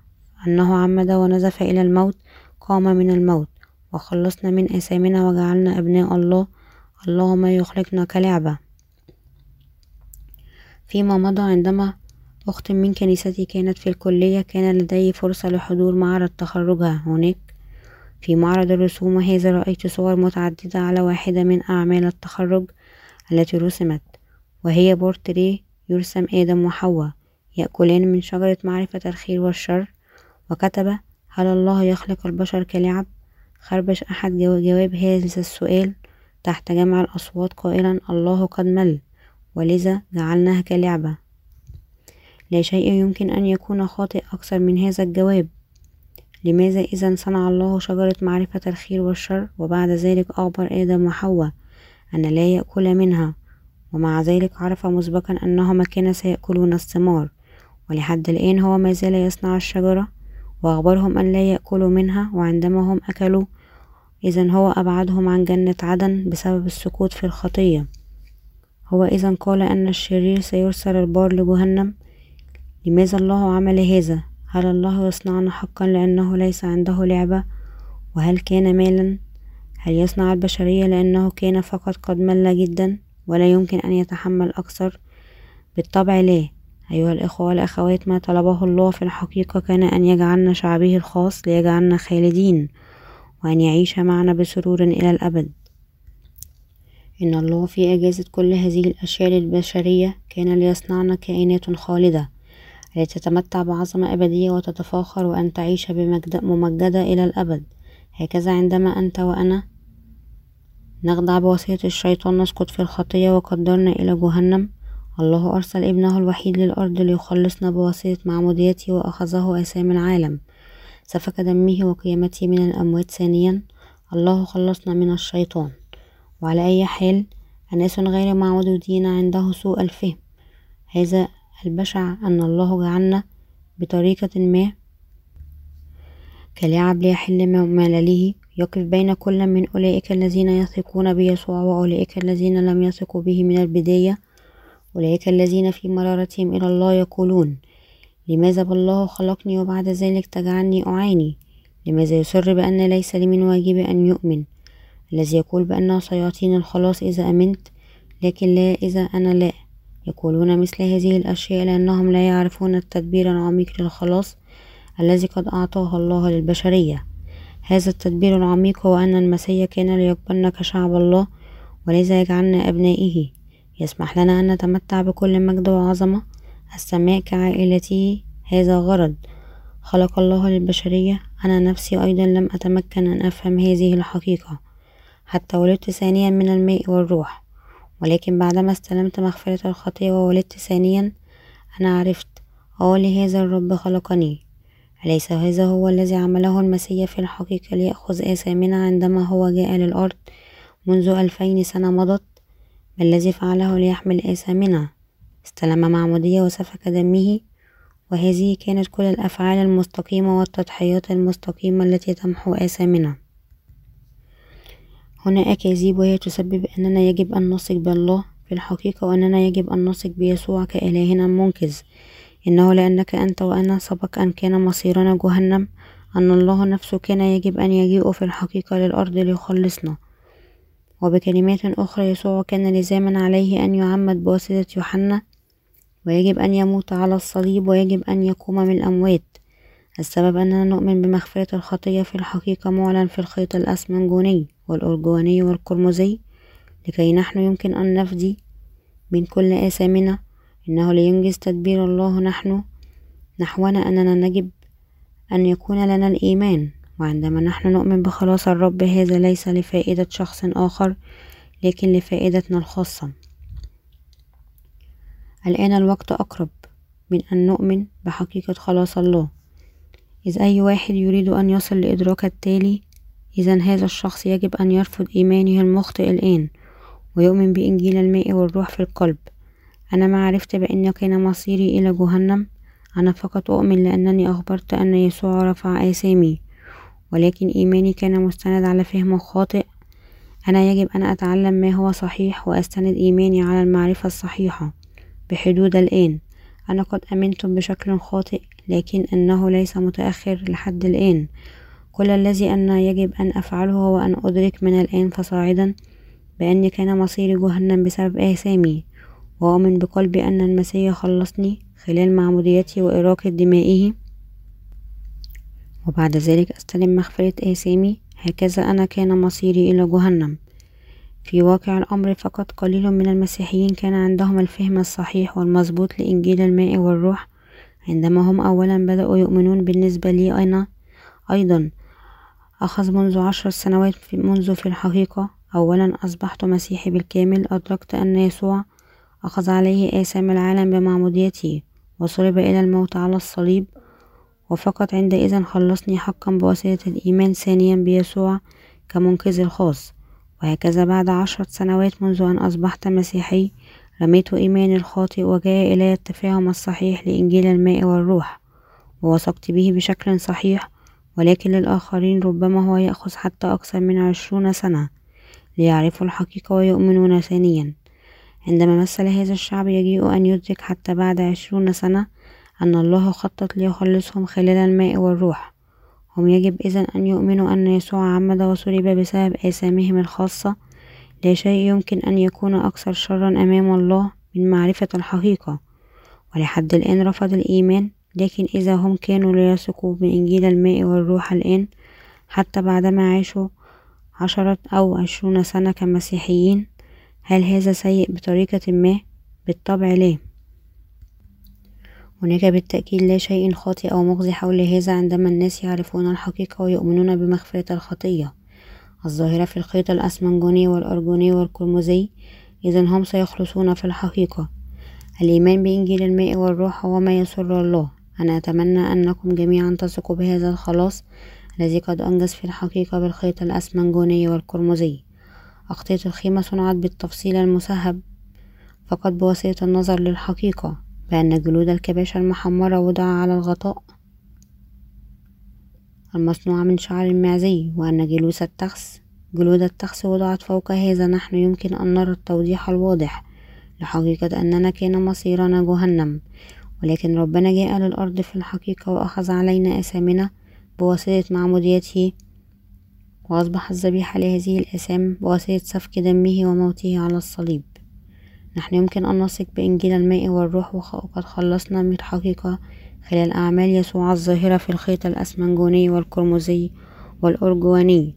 أنه عمد ونزف إلى الموت قام من الموت وخلصنا من آثامنا وجعلنا أبناء الله اللهم يخلقنا كلعبة. فيما مضى عندما أخت من كنيستي كانت في الكلية كان لدي فرصة لحضور معرض تخرجها هناك. في معرض الرسوم هذا رأيت صور متعددة على واحدة من أعمال التخرج التي رسمت وهي بورتريه يرسم آدم وحواء يأكلان من شجرة معرفة الخير والشر وكتب هل الله يخلق البشر كلعب؟ خربش أحد جواب هذا السؤال. تحت جمع الأصوات قائلا الله قد مل ولذا جعلناها كلعبة. لا شيء يمكن أن يكون خاطئ أكثر من هذا الجواب. لماذا إذا صنع الله شجرة معرفة الخير والشر وبعد ذلك أخبر آدم وحواء أن لا يأكل منها؟ ومع ذلك عرف مسبقا أنهما كانا سيأكلون الثمار. ولحد الآن هو ما زال يصنع الشجرة وأخبرهم أن لا يأكلوا منها وعندما هم أكلوا إذا هو أبعدهم عن جنة عدن بسبب السقوط في الخطية. هو إذا قال أن الشرير سيرسل البار لجهنم. لماذا الله عمل هذا؟ هل الله يصنعنا حقا لأنه ليس عنده لعبة؟ وهل كان مالا؟ هل يصنع البشرية لأنه كان فقط قد مل جدا؟ ولا يمكن أن يتحمل أكثر؟ بالطبع لا. أيها الإخوة والأخوات ما طلبه الله في الحقيقة كان أن يجعلنا شعبه الخاص ليجعلنا خالدين. وأن يعيش معنا بسرور إلى الأبد. إن الله في إجازة كل هذه الأشياء للبشرية كان ليصنعنا كائنات خالدة لتتمتع بعظمة أبدية وتتفاخر وأن تعيش ممجدة إلى الأبد. هكذا عندما أنت وأنا نخضع بواسطة الشيطان نسقط في الخطية وقدرنا إلى جهنم الله أرسل ابنه الوحيد للأرض ليخلصنا بواسطة معموديته وأخذه أسام العالم. سفك دمه وقيامته من الأموات ثانيا. الله خلصنا من الشيطان. وعلى أي حال أناس غير معمودين عنده سوء الفهم. هذا البشع أن الله جعلنا بطريقة ما. كلعب ليحل ملله يقف بين كل من أولئك الذين يثقون بيسوع وأولئك الذين لم يثقوا به من البداية. أولئك الذين في مرارتهم إلى الله يقولون لماذا بالله خلقني وبعد ذلك تجعلني أعاني؟ لماذا يصر بأن ليس لي من واجبي أن يؤمن؟ الذي يقول بأنه سيعطيني الخلاص إذا أمنت لكن لا إذا أنا لا. يقولون مثل هذه الأشياء لأنهم لا يعرفون التدبير العميق للخلاص الذي قد أعطاه الله للبشرية. هذا التدبير العميق هو أن المسيح كان ليقبلنا كشعب الله ولذا يجعلنا أبنائه. يسمح لنا أن نتمتع بكل مجد وعظمة السماء كعائلته هذا غرض. خلق الله للبشرية. أنا نفسي أيضا لم أتمكن أن أفهم هذه الحقيقة. حتى ولدت ثانيا من الماء والروح. ولكن بعدما استلمت مغفرة الخطية وولدت ثانيا أنا عرفت آه لهذا الرب خلقني. أليس هذا هو الذي عمله المسيح في الحقيقة ليأخذ آثامنا عندما هو جاء للأرض منذ ألفين سنة مضت. ما الذي فعله ليحمل آثامنا؟ استلم معمودية وسفك دمه وهذه كانت كل الأفعال المستقيمة والتضحيات المستقيمة التي تمحو آثامنا. هنا أكاذيب وهي تسبب أننا يجب أن نثق بالله. في الحقيقة وأننا يجب أن نثق بيسوع كإلهنا المنقذ. إنه لأنك أنت وأنا سبق أن كان مصيرنا جهنم أن الله نفسه كان يجب أن يجيء في الحقيقة للأرض ليخلصنا. وبكلمات أخرى يسوع كان لزاما عليه أن يعمد بواسطة يوحنا ويجب أن يموت على الصليب ويجب أن يقوم من الأموات السبب أننا نؤمن بمغفرة الخطية في الحقيقة معلن في الخيط الأسمنجوني والأرجواني والقرمزي لكي نحن يمكن أن نفدي من كل آثامنا. إنه لينجز تدبير الله نحن نحونا أننا نجب أن يكون لنا الإيمان. وعندما نحن نؤمن بخلاص الرب هذا ليس لفائدة شخص آخر لكن لفائدتنا الخاصة. الآن الوقت أقرب من أن نؤمن بحقيقة خلاص الله. إذ أي واحد يريد أن يصل لإدراك التالي إذا هذا الشخص يجب أن يرفض إيمانه المخطئ الآن ويؤمن بإنجيل الماء والروح في القلب. أنا ما عرفت بأن كان مصيري إلى جهنم. أنا فقط أؤمن لأنني أخبرت أن يسوع رفع آثامي ولكن إيماني كان مستند على فهم خاطئ. أنا يجب أن أتعلم ما هو صحيح وأستند إيماني على المعرفة الصحيحة. بحدود الآن. أنا قد أمنت بشكل خاطئ لكن إنه ليس متأخر لحد الآن. كل الذي أنا يجب أن أفعله هو أن أدرك من الآن فصاعدا بأن كان مصيري جهنم بسبب آثامي وأؤمن بقلبي أن المسيح خلصني خلال معموديتي وإراقة دمائه. وبعد ذلك أستلم مغفرة آثامي هكذا أنا كان مصيري إلى جهنم. في واقع الأمر فقط قليل من المسيحيين كان عندهم الفهم الصحيح والمضبوط لإنجيل الماء والروح. عندما هم أولا بدأوا يؤمنون بالنسبة لي أنا أيضا أخذ منذ عشر سنوات منذ في الحقيقة أولا أصبحت مسيحي بالكامل أدركت أن يسوع أخذ عليه آثام العالم بمعموديته وصلب إلى الموت على الصليب وفقط عندئذ خلصني حقا بواسطة الإيمان ثانيا بيسوع كمنقذي الخاص. وهكذا بعد عشرة سنوات منذ أن أصبحت مسيحي رميت إيماني الخاطئ وجاء إلي التفاهم الصحيح لإنجيل الماء والروح ووثقت به بشكل صحيح ولكن للآخرين ربما هو يأخذ حتى أكثر من عشرون سنة ليعرفوا الحقيقة ويؤمنون ثانيا. عندما مثل هذا الشعب يجيء أن يدرك حتى بعد عشرون سنة أن الله خطط ليخلصهم خلال الماء والروح. هم يجب إذن أن يؤمنوا أن يسوع عمد وصلب بسبب آثامهم الخاصة. لا شيء يمكن أن يكون أكثر شرا أمام الله من معرفة الحقيقة. ولحد الآن رفض الإيمان لكن إذا هم كانوا ليثقوا بإنجيل الماء والروح الآن حتى بعدما عاشوا عشرة أو عشرون سنة كمسيحيين هل هذا سيء بطريقة ما؟ بالطبع لا. هناك بالتأكيد لا شيء خاطئ أو مغزي حول هذا عندما الناس يعرفون الحقيقة ويؤمنون بمغفرة الخطية. الظاهرة في الخيط الأسمنجوني والأرجوني والقرمزي إذا هم سيخلصون في الحقيقة. الإيمان بإنجيل الماء والروح هو ما يسر الله. أنا أتمنى أنكم جميعا تثقوا بهذا الخلاص الذي قد أنجز في الحقيقة بالخيط الأسمنجوني والقرمزي أغطية الخيمة صنعت بالتفصيل المسهب فقط بواسطة النظر للحقيقة. بأن جلود الكباشة المحمرة وضع على الغطاء المصنوعة من شعر المعزي وأن جلوس التخس جلود التخس وضعت فوق هذا نحن يمكن أن نرى التوضيح الواضح. لحقيقة أننا كان مصيرنا جهنم ولكن ربنا جاء للأرض في الحقيقة وأخذ علينا أثامنا بواسطة معموديته وأصبح الذبيحة لهذه الآثام بواسطة سفك دمه وموته على الصليب. نحن يمكن أن نثق بإنجيل الماء والروح وقد خلصنا من الحقيقة خلال أعمال يسوع الظاهرة في الخيط الأسمنجوني والقرمزي والأرجواني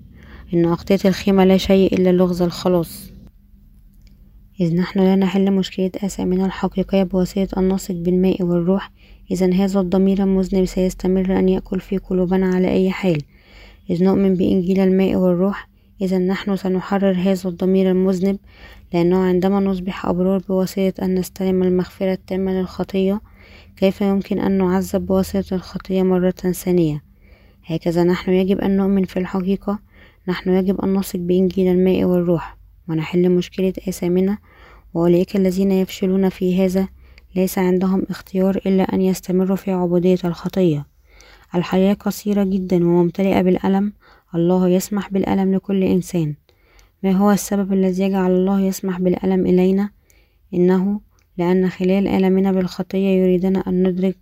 إن أغطية الخيمة لا شيء إلا لغز الخلاص إذ نحن لا نحل مشكلة آثامنا الحقيقية بواسطة أن نثق بالماء والروح إذا هذا الضمير المذنب سيستمر أن يأكل في قلوبنا على أي حال. إذ نؤمن بإنجيل الماء والروح إذا نحن سنحرر هذا الضمير المذنب لأنه عندما نصبح أبرار بواسطة أن نستلم المغفرة التامة للخطية كيف يمكن أن نعذب بواسطة الخطية مرة ثانية؟ هكذا نحن يجب أن نؤمن في الحقيقة نحن يجب أن نثق بإنجيل الماء والروح ونحل مشكلة آثامنا وأولئك الذين يفشلون في هذا ليس عندهم اختيار إلا أن يستمروا في عبودية الخطية. الحياة قصيرة جدا وممتلئة بالألم الله يسمح بالألم لكل إنسان. ما هو السبب الذي يجعل الله يسمح بالألم إلينا؟ إنه لأن خلال ألمنا بالخطية يريدنا أن ندرك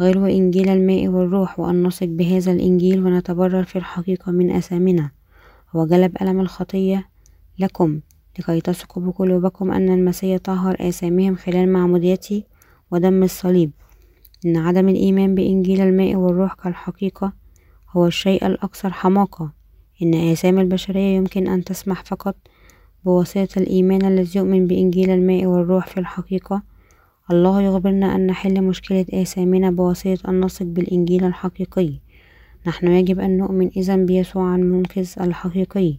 غلو إنجيل الماء والروح وأن نثق بهذا الإنجيل ونتبرر في الحقيقة من أثامنا. هو جلب ألم الخطية لكم لكي تثقوا بقلوبكم أن المسيح طهر آثامهم خلال معموديته ودم الصليب. إن عدم الإيمان بإنجيل الماء والروح كالحقيقة هو الشيء الأكثر حماقة. إن آثام البشرية يمكن أن تسمح فقط بواسطة الإيمان الذي يؤمن بإنجيل الماء والروح في الحقيقة. الله يخبرنا أن نحل مشكلة آثامنا بواسطة أن نثق بالإنجيل الحقيقي. نحن يجب أن نؤمن إذا بيسوع المنقذ الحقيقي.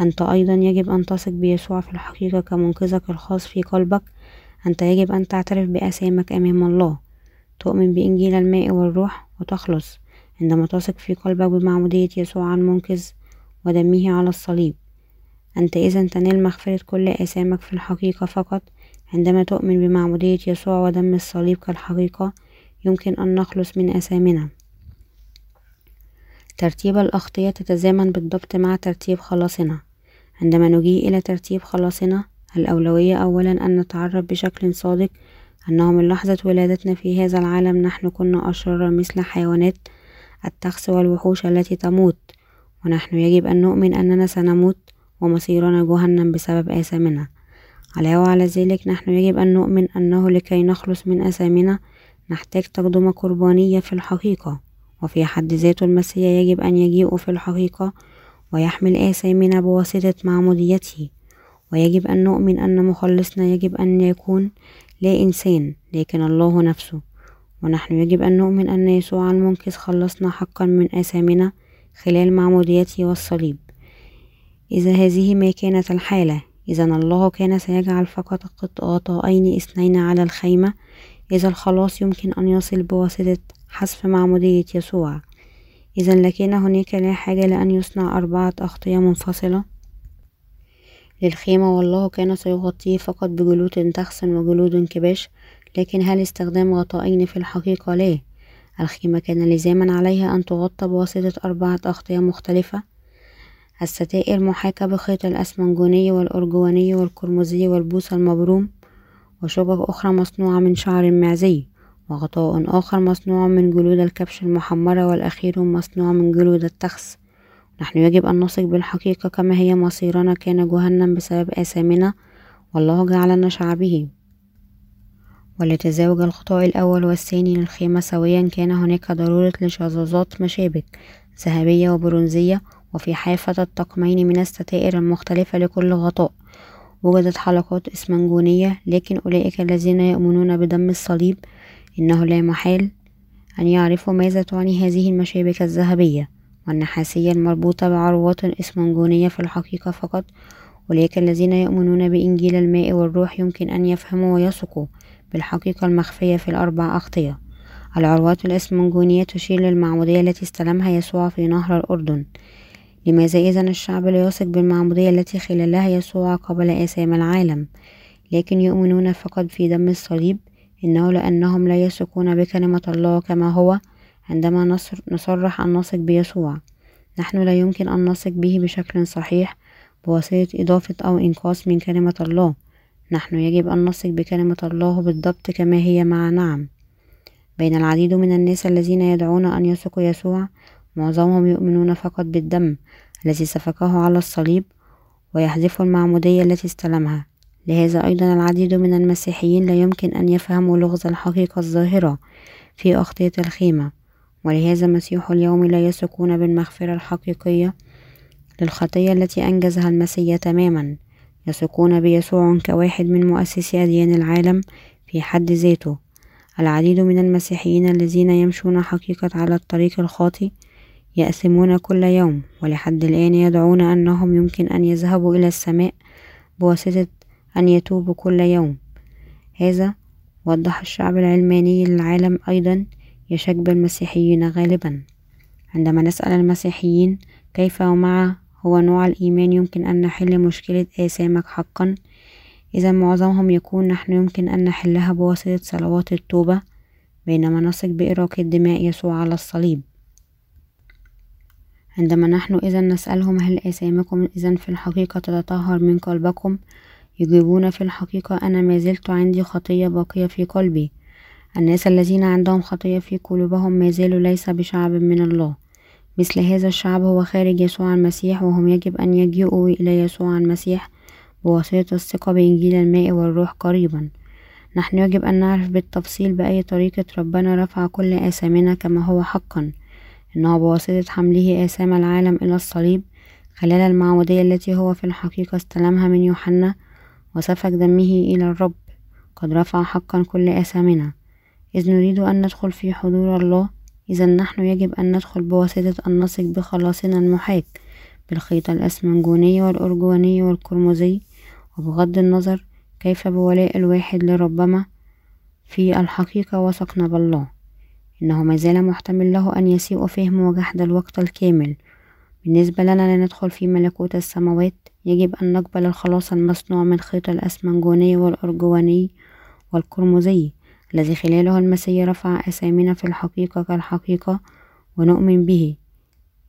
أنت أيضا يجب أن تثق بيسوع في الحقيقة كمنقذك الخاص في قلبك. أنت يجب أن تعترف بآثامك أمام الله. تؤمن بإنجيل الماء والروح وتخلص. عندما تثق في قلبك بمعمودية يسوع المنقذ ودمه على الصليب. أنت إذا تنال مغفرة كل آثامك في الحقيقة فقط. عندما تؤمن بمعمودية يسوع ودم الصليب كالحقيقة يمكن أن نخلص من آثامنا. ترتيب الأخطية تتزامن بالضبط مع ترتيب خلاصنا. عندما نجي إلى ترتيب خلاصنا الأولوية أولا أن نتعرف بشكل صادق أنه من لحظة ولادتنا في هذا العالم. نحن كنا أشرار مثل حيوانات التخس والوحوش التي تموت. ونحن يجب أن نؤمن أننا سنموت ومصيرنا جهنم بسبب آثامنا. علاوة على ذلك نحن يجب أن نؤمن أنه لكي نخلص من آثامنا نحتاج تقدمة قربانية في الحقيقة. وفي حد ذاته المسيح يجب أن يجيء في الحقيقة ويحمل آثامنا بواسطة معموديته. ويجب أن نؤمن أن مخلصنا يجب أن يكون لا إنسان لكن الله نفسه. ونحن يجب أن نؤمن أن يسوع المنقذ خلصنا حقا من آثامنا خلال معموديته والصليب. إذا هذه ما كانت الحالة إذا الله كان سيجعل فقط قطعتين اثنين على الخيمة إذا الخلاص يمكن أن يصل بواسطة حذف معمودية يسوع. إذا لكان هناك لا حاجة لأن يصنع أربعة أغطية منفصلة. للخيمة والله كان سيغطيه فقط بجلود تخسن وجلود كباش لكن هل استخدام غطائين في الحقيقة؟ لا. الخيمة كان لزاما عليها أن تغطى بواسطة أربعة أغطية مختلفة. الستائر محاكاة بخيط الأسمنجوني والأرجواني والقرمزي والبوص المبروم وشبك أخرى مصنوعة من شعر معزي وغطاء آخر مصنوع من جلود الكبش المحمرة والأخير مصنوع من جلود التخس نحن يجب أن نثق بالحقيقة كما هي مصيرنا كان جهنم بسبب آثامنا والله جعلنا شعبه. ولتزاوج الغطاء الأول والثاني للخيمة سويا كان هناك ضرورة لشظاظات مشابك ذهبية وبرونزية وفي حافة الطقمين من الستائر المختلفة لكل غطاء. وجدت حلقات إسمنجونية لكن أولئك الذين يؤمنون بدم الصليب إنه لا محال أن يعرفوا ماذا تعني هذه المشابك الذهبية. والنحاسية المربوطة بعروات إسمنجونية في الحقيقة فقط. أولئك الذين يؤمنون بإنجيل الماء والروح يمكن أن يفهموا ويثقوا. بالحقيقة المخفية في الأربع أغطية. العروات الإسمنجونية تشير للمعمودية التي استلمها يسوع في نهر الأردن. لماذا إذا الشعب لا يثق بالمعمودية التي خلالها يسوع قبل آثام العالم؟ لكن يؤمنون فقط في دم الصليب إنه لأنهم لا يثقون بكلمة الله كما هو عندما نصر نصرح أن نثق بيسوع. نحن لا يمكن أن نثق به بشكل صحيح بواسطة إضافة أو إنقاص من كلمة الله. نحن يجب أن نثق بكلمة الله بالضبط كما هي مع نعم. بين العديد من الناس الذين يدعون أن يثقوا يسوع معظمهم يؤمنون فقط بالدم الذي سفكه على الصليب ويحذف المعمودية التي استلمها. لهذا أيضا العديد من المسيحيين لا يمكن أن يفهموا لغز الحقيقة الظاهرة في أغطية الخيمة. ولهذا مسيح اليوم لا يثقون بالمغفرة الحقيقية للخطية التي أنجزها المسيح تماما. يثقون بيسوع كواحد من مؤسسي أديان العالم في حد ذاته. العديد من المسيحيين الذين يمشون حقيقة على الطريق الخاطئ يأثمون كل يوم ولحد الآن يدعون أنهم يمكن أن يذهبوا إلى السماء بواسطة أن يتوبوا كل يوم. هذا وضح الشعب العلماني للعالم أيضا يشك بالمسيحيين غالبا. عندما نسأل المسيحيين كيف ومع هو نوع الإيمان يمكن أن نحل مشكلة آثامك حقا. إذا معظمهم يكون نحن يمكن أن نحلها بواسطة صلوات التوبة بينما نثق بإراقة دماء يسوع على الصليب. عندما نحن إذا نسألهم هل آثامكم إذا في الحقيقة تتطهر من قلبكم يجيبون في الحقيقة أنا ما زلت عندي خطية باقية في قلبي. الناس الذين عندهم خطية في قلوبهم ما زالوا ليس بشعب من الله. مثل هذا الشعب هو خارج يسوع المسيح وهم يجب أن يجيئوا إلى يسوع المسيح بواسطة الثقة بإنجيل الماء والروح قريبا. نحن يجب أن نعرف بالتفصيل بأي طريقة ربنا رفع كل آثامنا كما هو حقا. إنه بواسطة حمله آثام العالم إلى الصليب خلال المعمودية التي هو في الحقيقة استلمها من يوحنا وسفك دمه إلى الرب قد رفع حقا كل آثامنا. إذ نريد أن ندخل في حضور الله إذا نحن يجب أن ندخل بواسطة أن نثق بخلاصنا المحاك بالخيط الأسمنجوني والأرجواني والقرمزي وبغض النظر كيف بولاء الواحد لربما في الحقيقة وثقنا بالله. إنه ما زال محتمل له أن يسيء فهم وجحد الوقت الكامل. بالنسبة لنا لندخل في ملكوت السماوات يجب أن نقبل الخلاص المصنوع من خيط الأسمنجوني والأرجواني والقرمزي الذي خلاله المسيح رفع أسامينا في الحقيقة كالحقيقة ونؤمن به.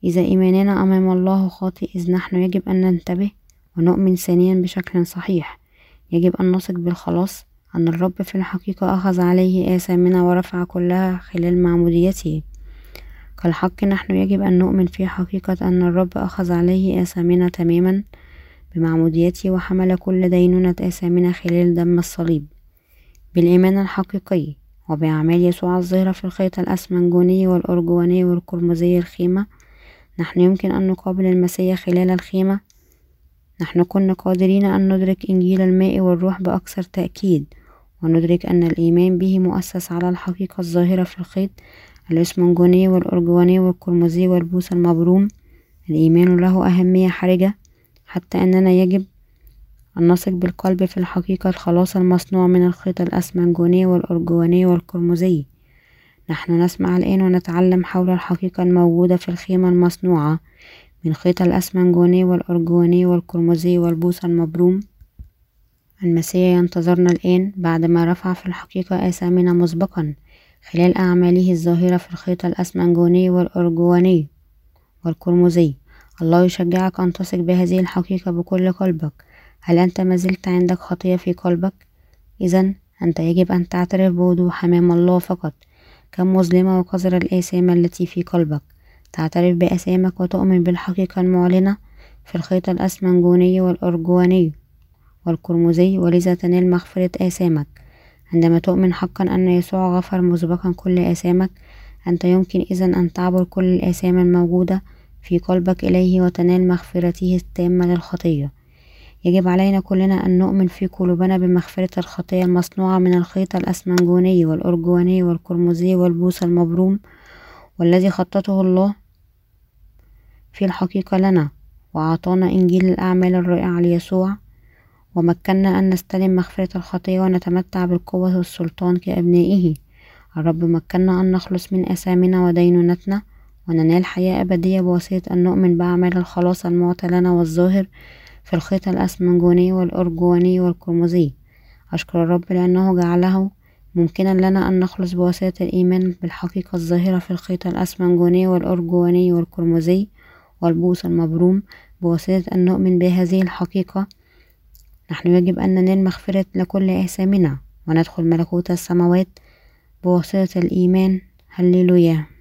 إذا إيماننا أمام الله خاطئ إذ نحن يجب أن ننتبه ونؤمن ثانيا بشكل صحيح. يجب أن نثق بالخلاص أن الرب في الحقيقة أخذ عليه آثامنا ورفع كلها خلال معموديته كالحق نحن يجب أن نؤمن في حقيقة أن الرب أخذ عليه آثامنا تماما بمعموديته وحمل كل دينونة آثامنا خلال دم الصليب. بالإيمان الحقيقي وبأعمال يسوع الظاهرة في الخيط الأسمنجوني والأرجواني والقرمزي الخيمة. نحن يمكن أن نقابل المسيح خلال الخيمة. نحن كنا قادرين أن ندرك إنجيل الماء والروح بأكثر تأكيد وندرك أن الإيمان به مؤسس على الحقيقة الظاهرة في الخيط الإسمنجوني والأرجواني والقرمزي والبوس المبروم. الإيمان له أهمية حرجة حتى أننا يجب أن نثق بالقلب في الحقيقة الخلاص المصنوع من الخيط الأسمنجوني والأرجواني والقرمزي نحن نسمع الآن ونتعلم حول الحقيقة الموجودة في الخيمة المصنوعة من خيط الأسمنجوني والأرجواني والقرمزي والبوس المبروم. المسيح ينتظرنا الآن بعدما رفع في الحقيقة آثامنا مسبقا خلال أعماله الظاهرة في الخيط الأسمنجوني والأرجواني والقرمزي الله يشجعك أن تثق بهذه الحقيقة بكل قلبك. هل أنت ما زلت عندك خطية في قلبك؟ إذا أنت يجب أن تعترف بوضوح أمام الله فقط كم مظلمة وقذرة الآثام التي في قلبك. تعترف بآثامك وتؤمن بالحقيقة المعلنة في الخيط الأسمنجوني والأرجواني والقرمزي ولذا تنال مغفرة آثامك. عندما تؤمن حقا أن يسوع غفر مسبقا كل آثامك أنت يمكن إذا أن تعبر كل الآثام الموجودة في قلبك إليه وتنال مغفرته التامة للخطية. يجب علينا كلنا أن نؤمن في قلوبنا بمغفرة الخطية المصنوعة من الخيط الأسمنجوني والأرجواني والقرمزي والبوس المبروم والذي خططه الله في الحقيقة لنا وأعطانا إنجيل الأعمال الرائع ليسوع ومكننا أن نستلم مغفرة الخطية ونتمتع بالقوة والسلطان كأبنائه. الرب مكننا أن نخلص من أثامنا ودينونتنا وننال حياة أبدية بواسطة أن نؤمن بأعمال الخلاص المعطى لنا والظاهر في الخيط الأسمنجوني والأرجواني والقرمزي. أشكر الرب لأنه جعله ممكنا لنا أن نخلص بواسطة الإيمان بالحقيقة الظاهرة في الخيط الأسمنجوني والأرجواني والقرمزي والبوس المبروم. بواسطة أن نؤمن بهذه الحقيقة نحن يجب أن ننال مغفرة لكل آثامنا وندخل ملكوت السماوات. بواسطة الإيمان هللويا.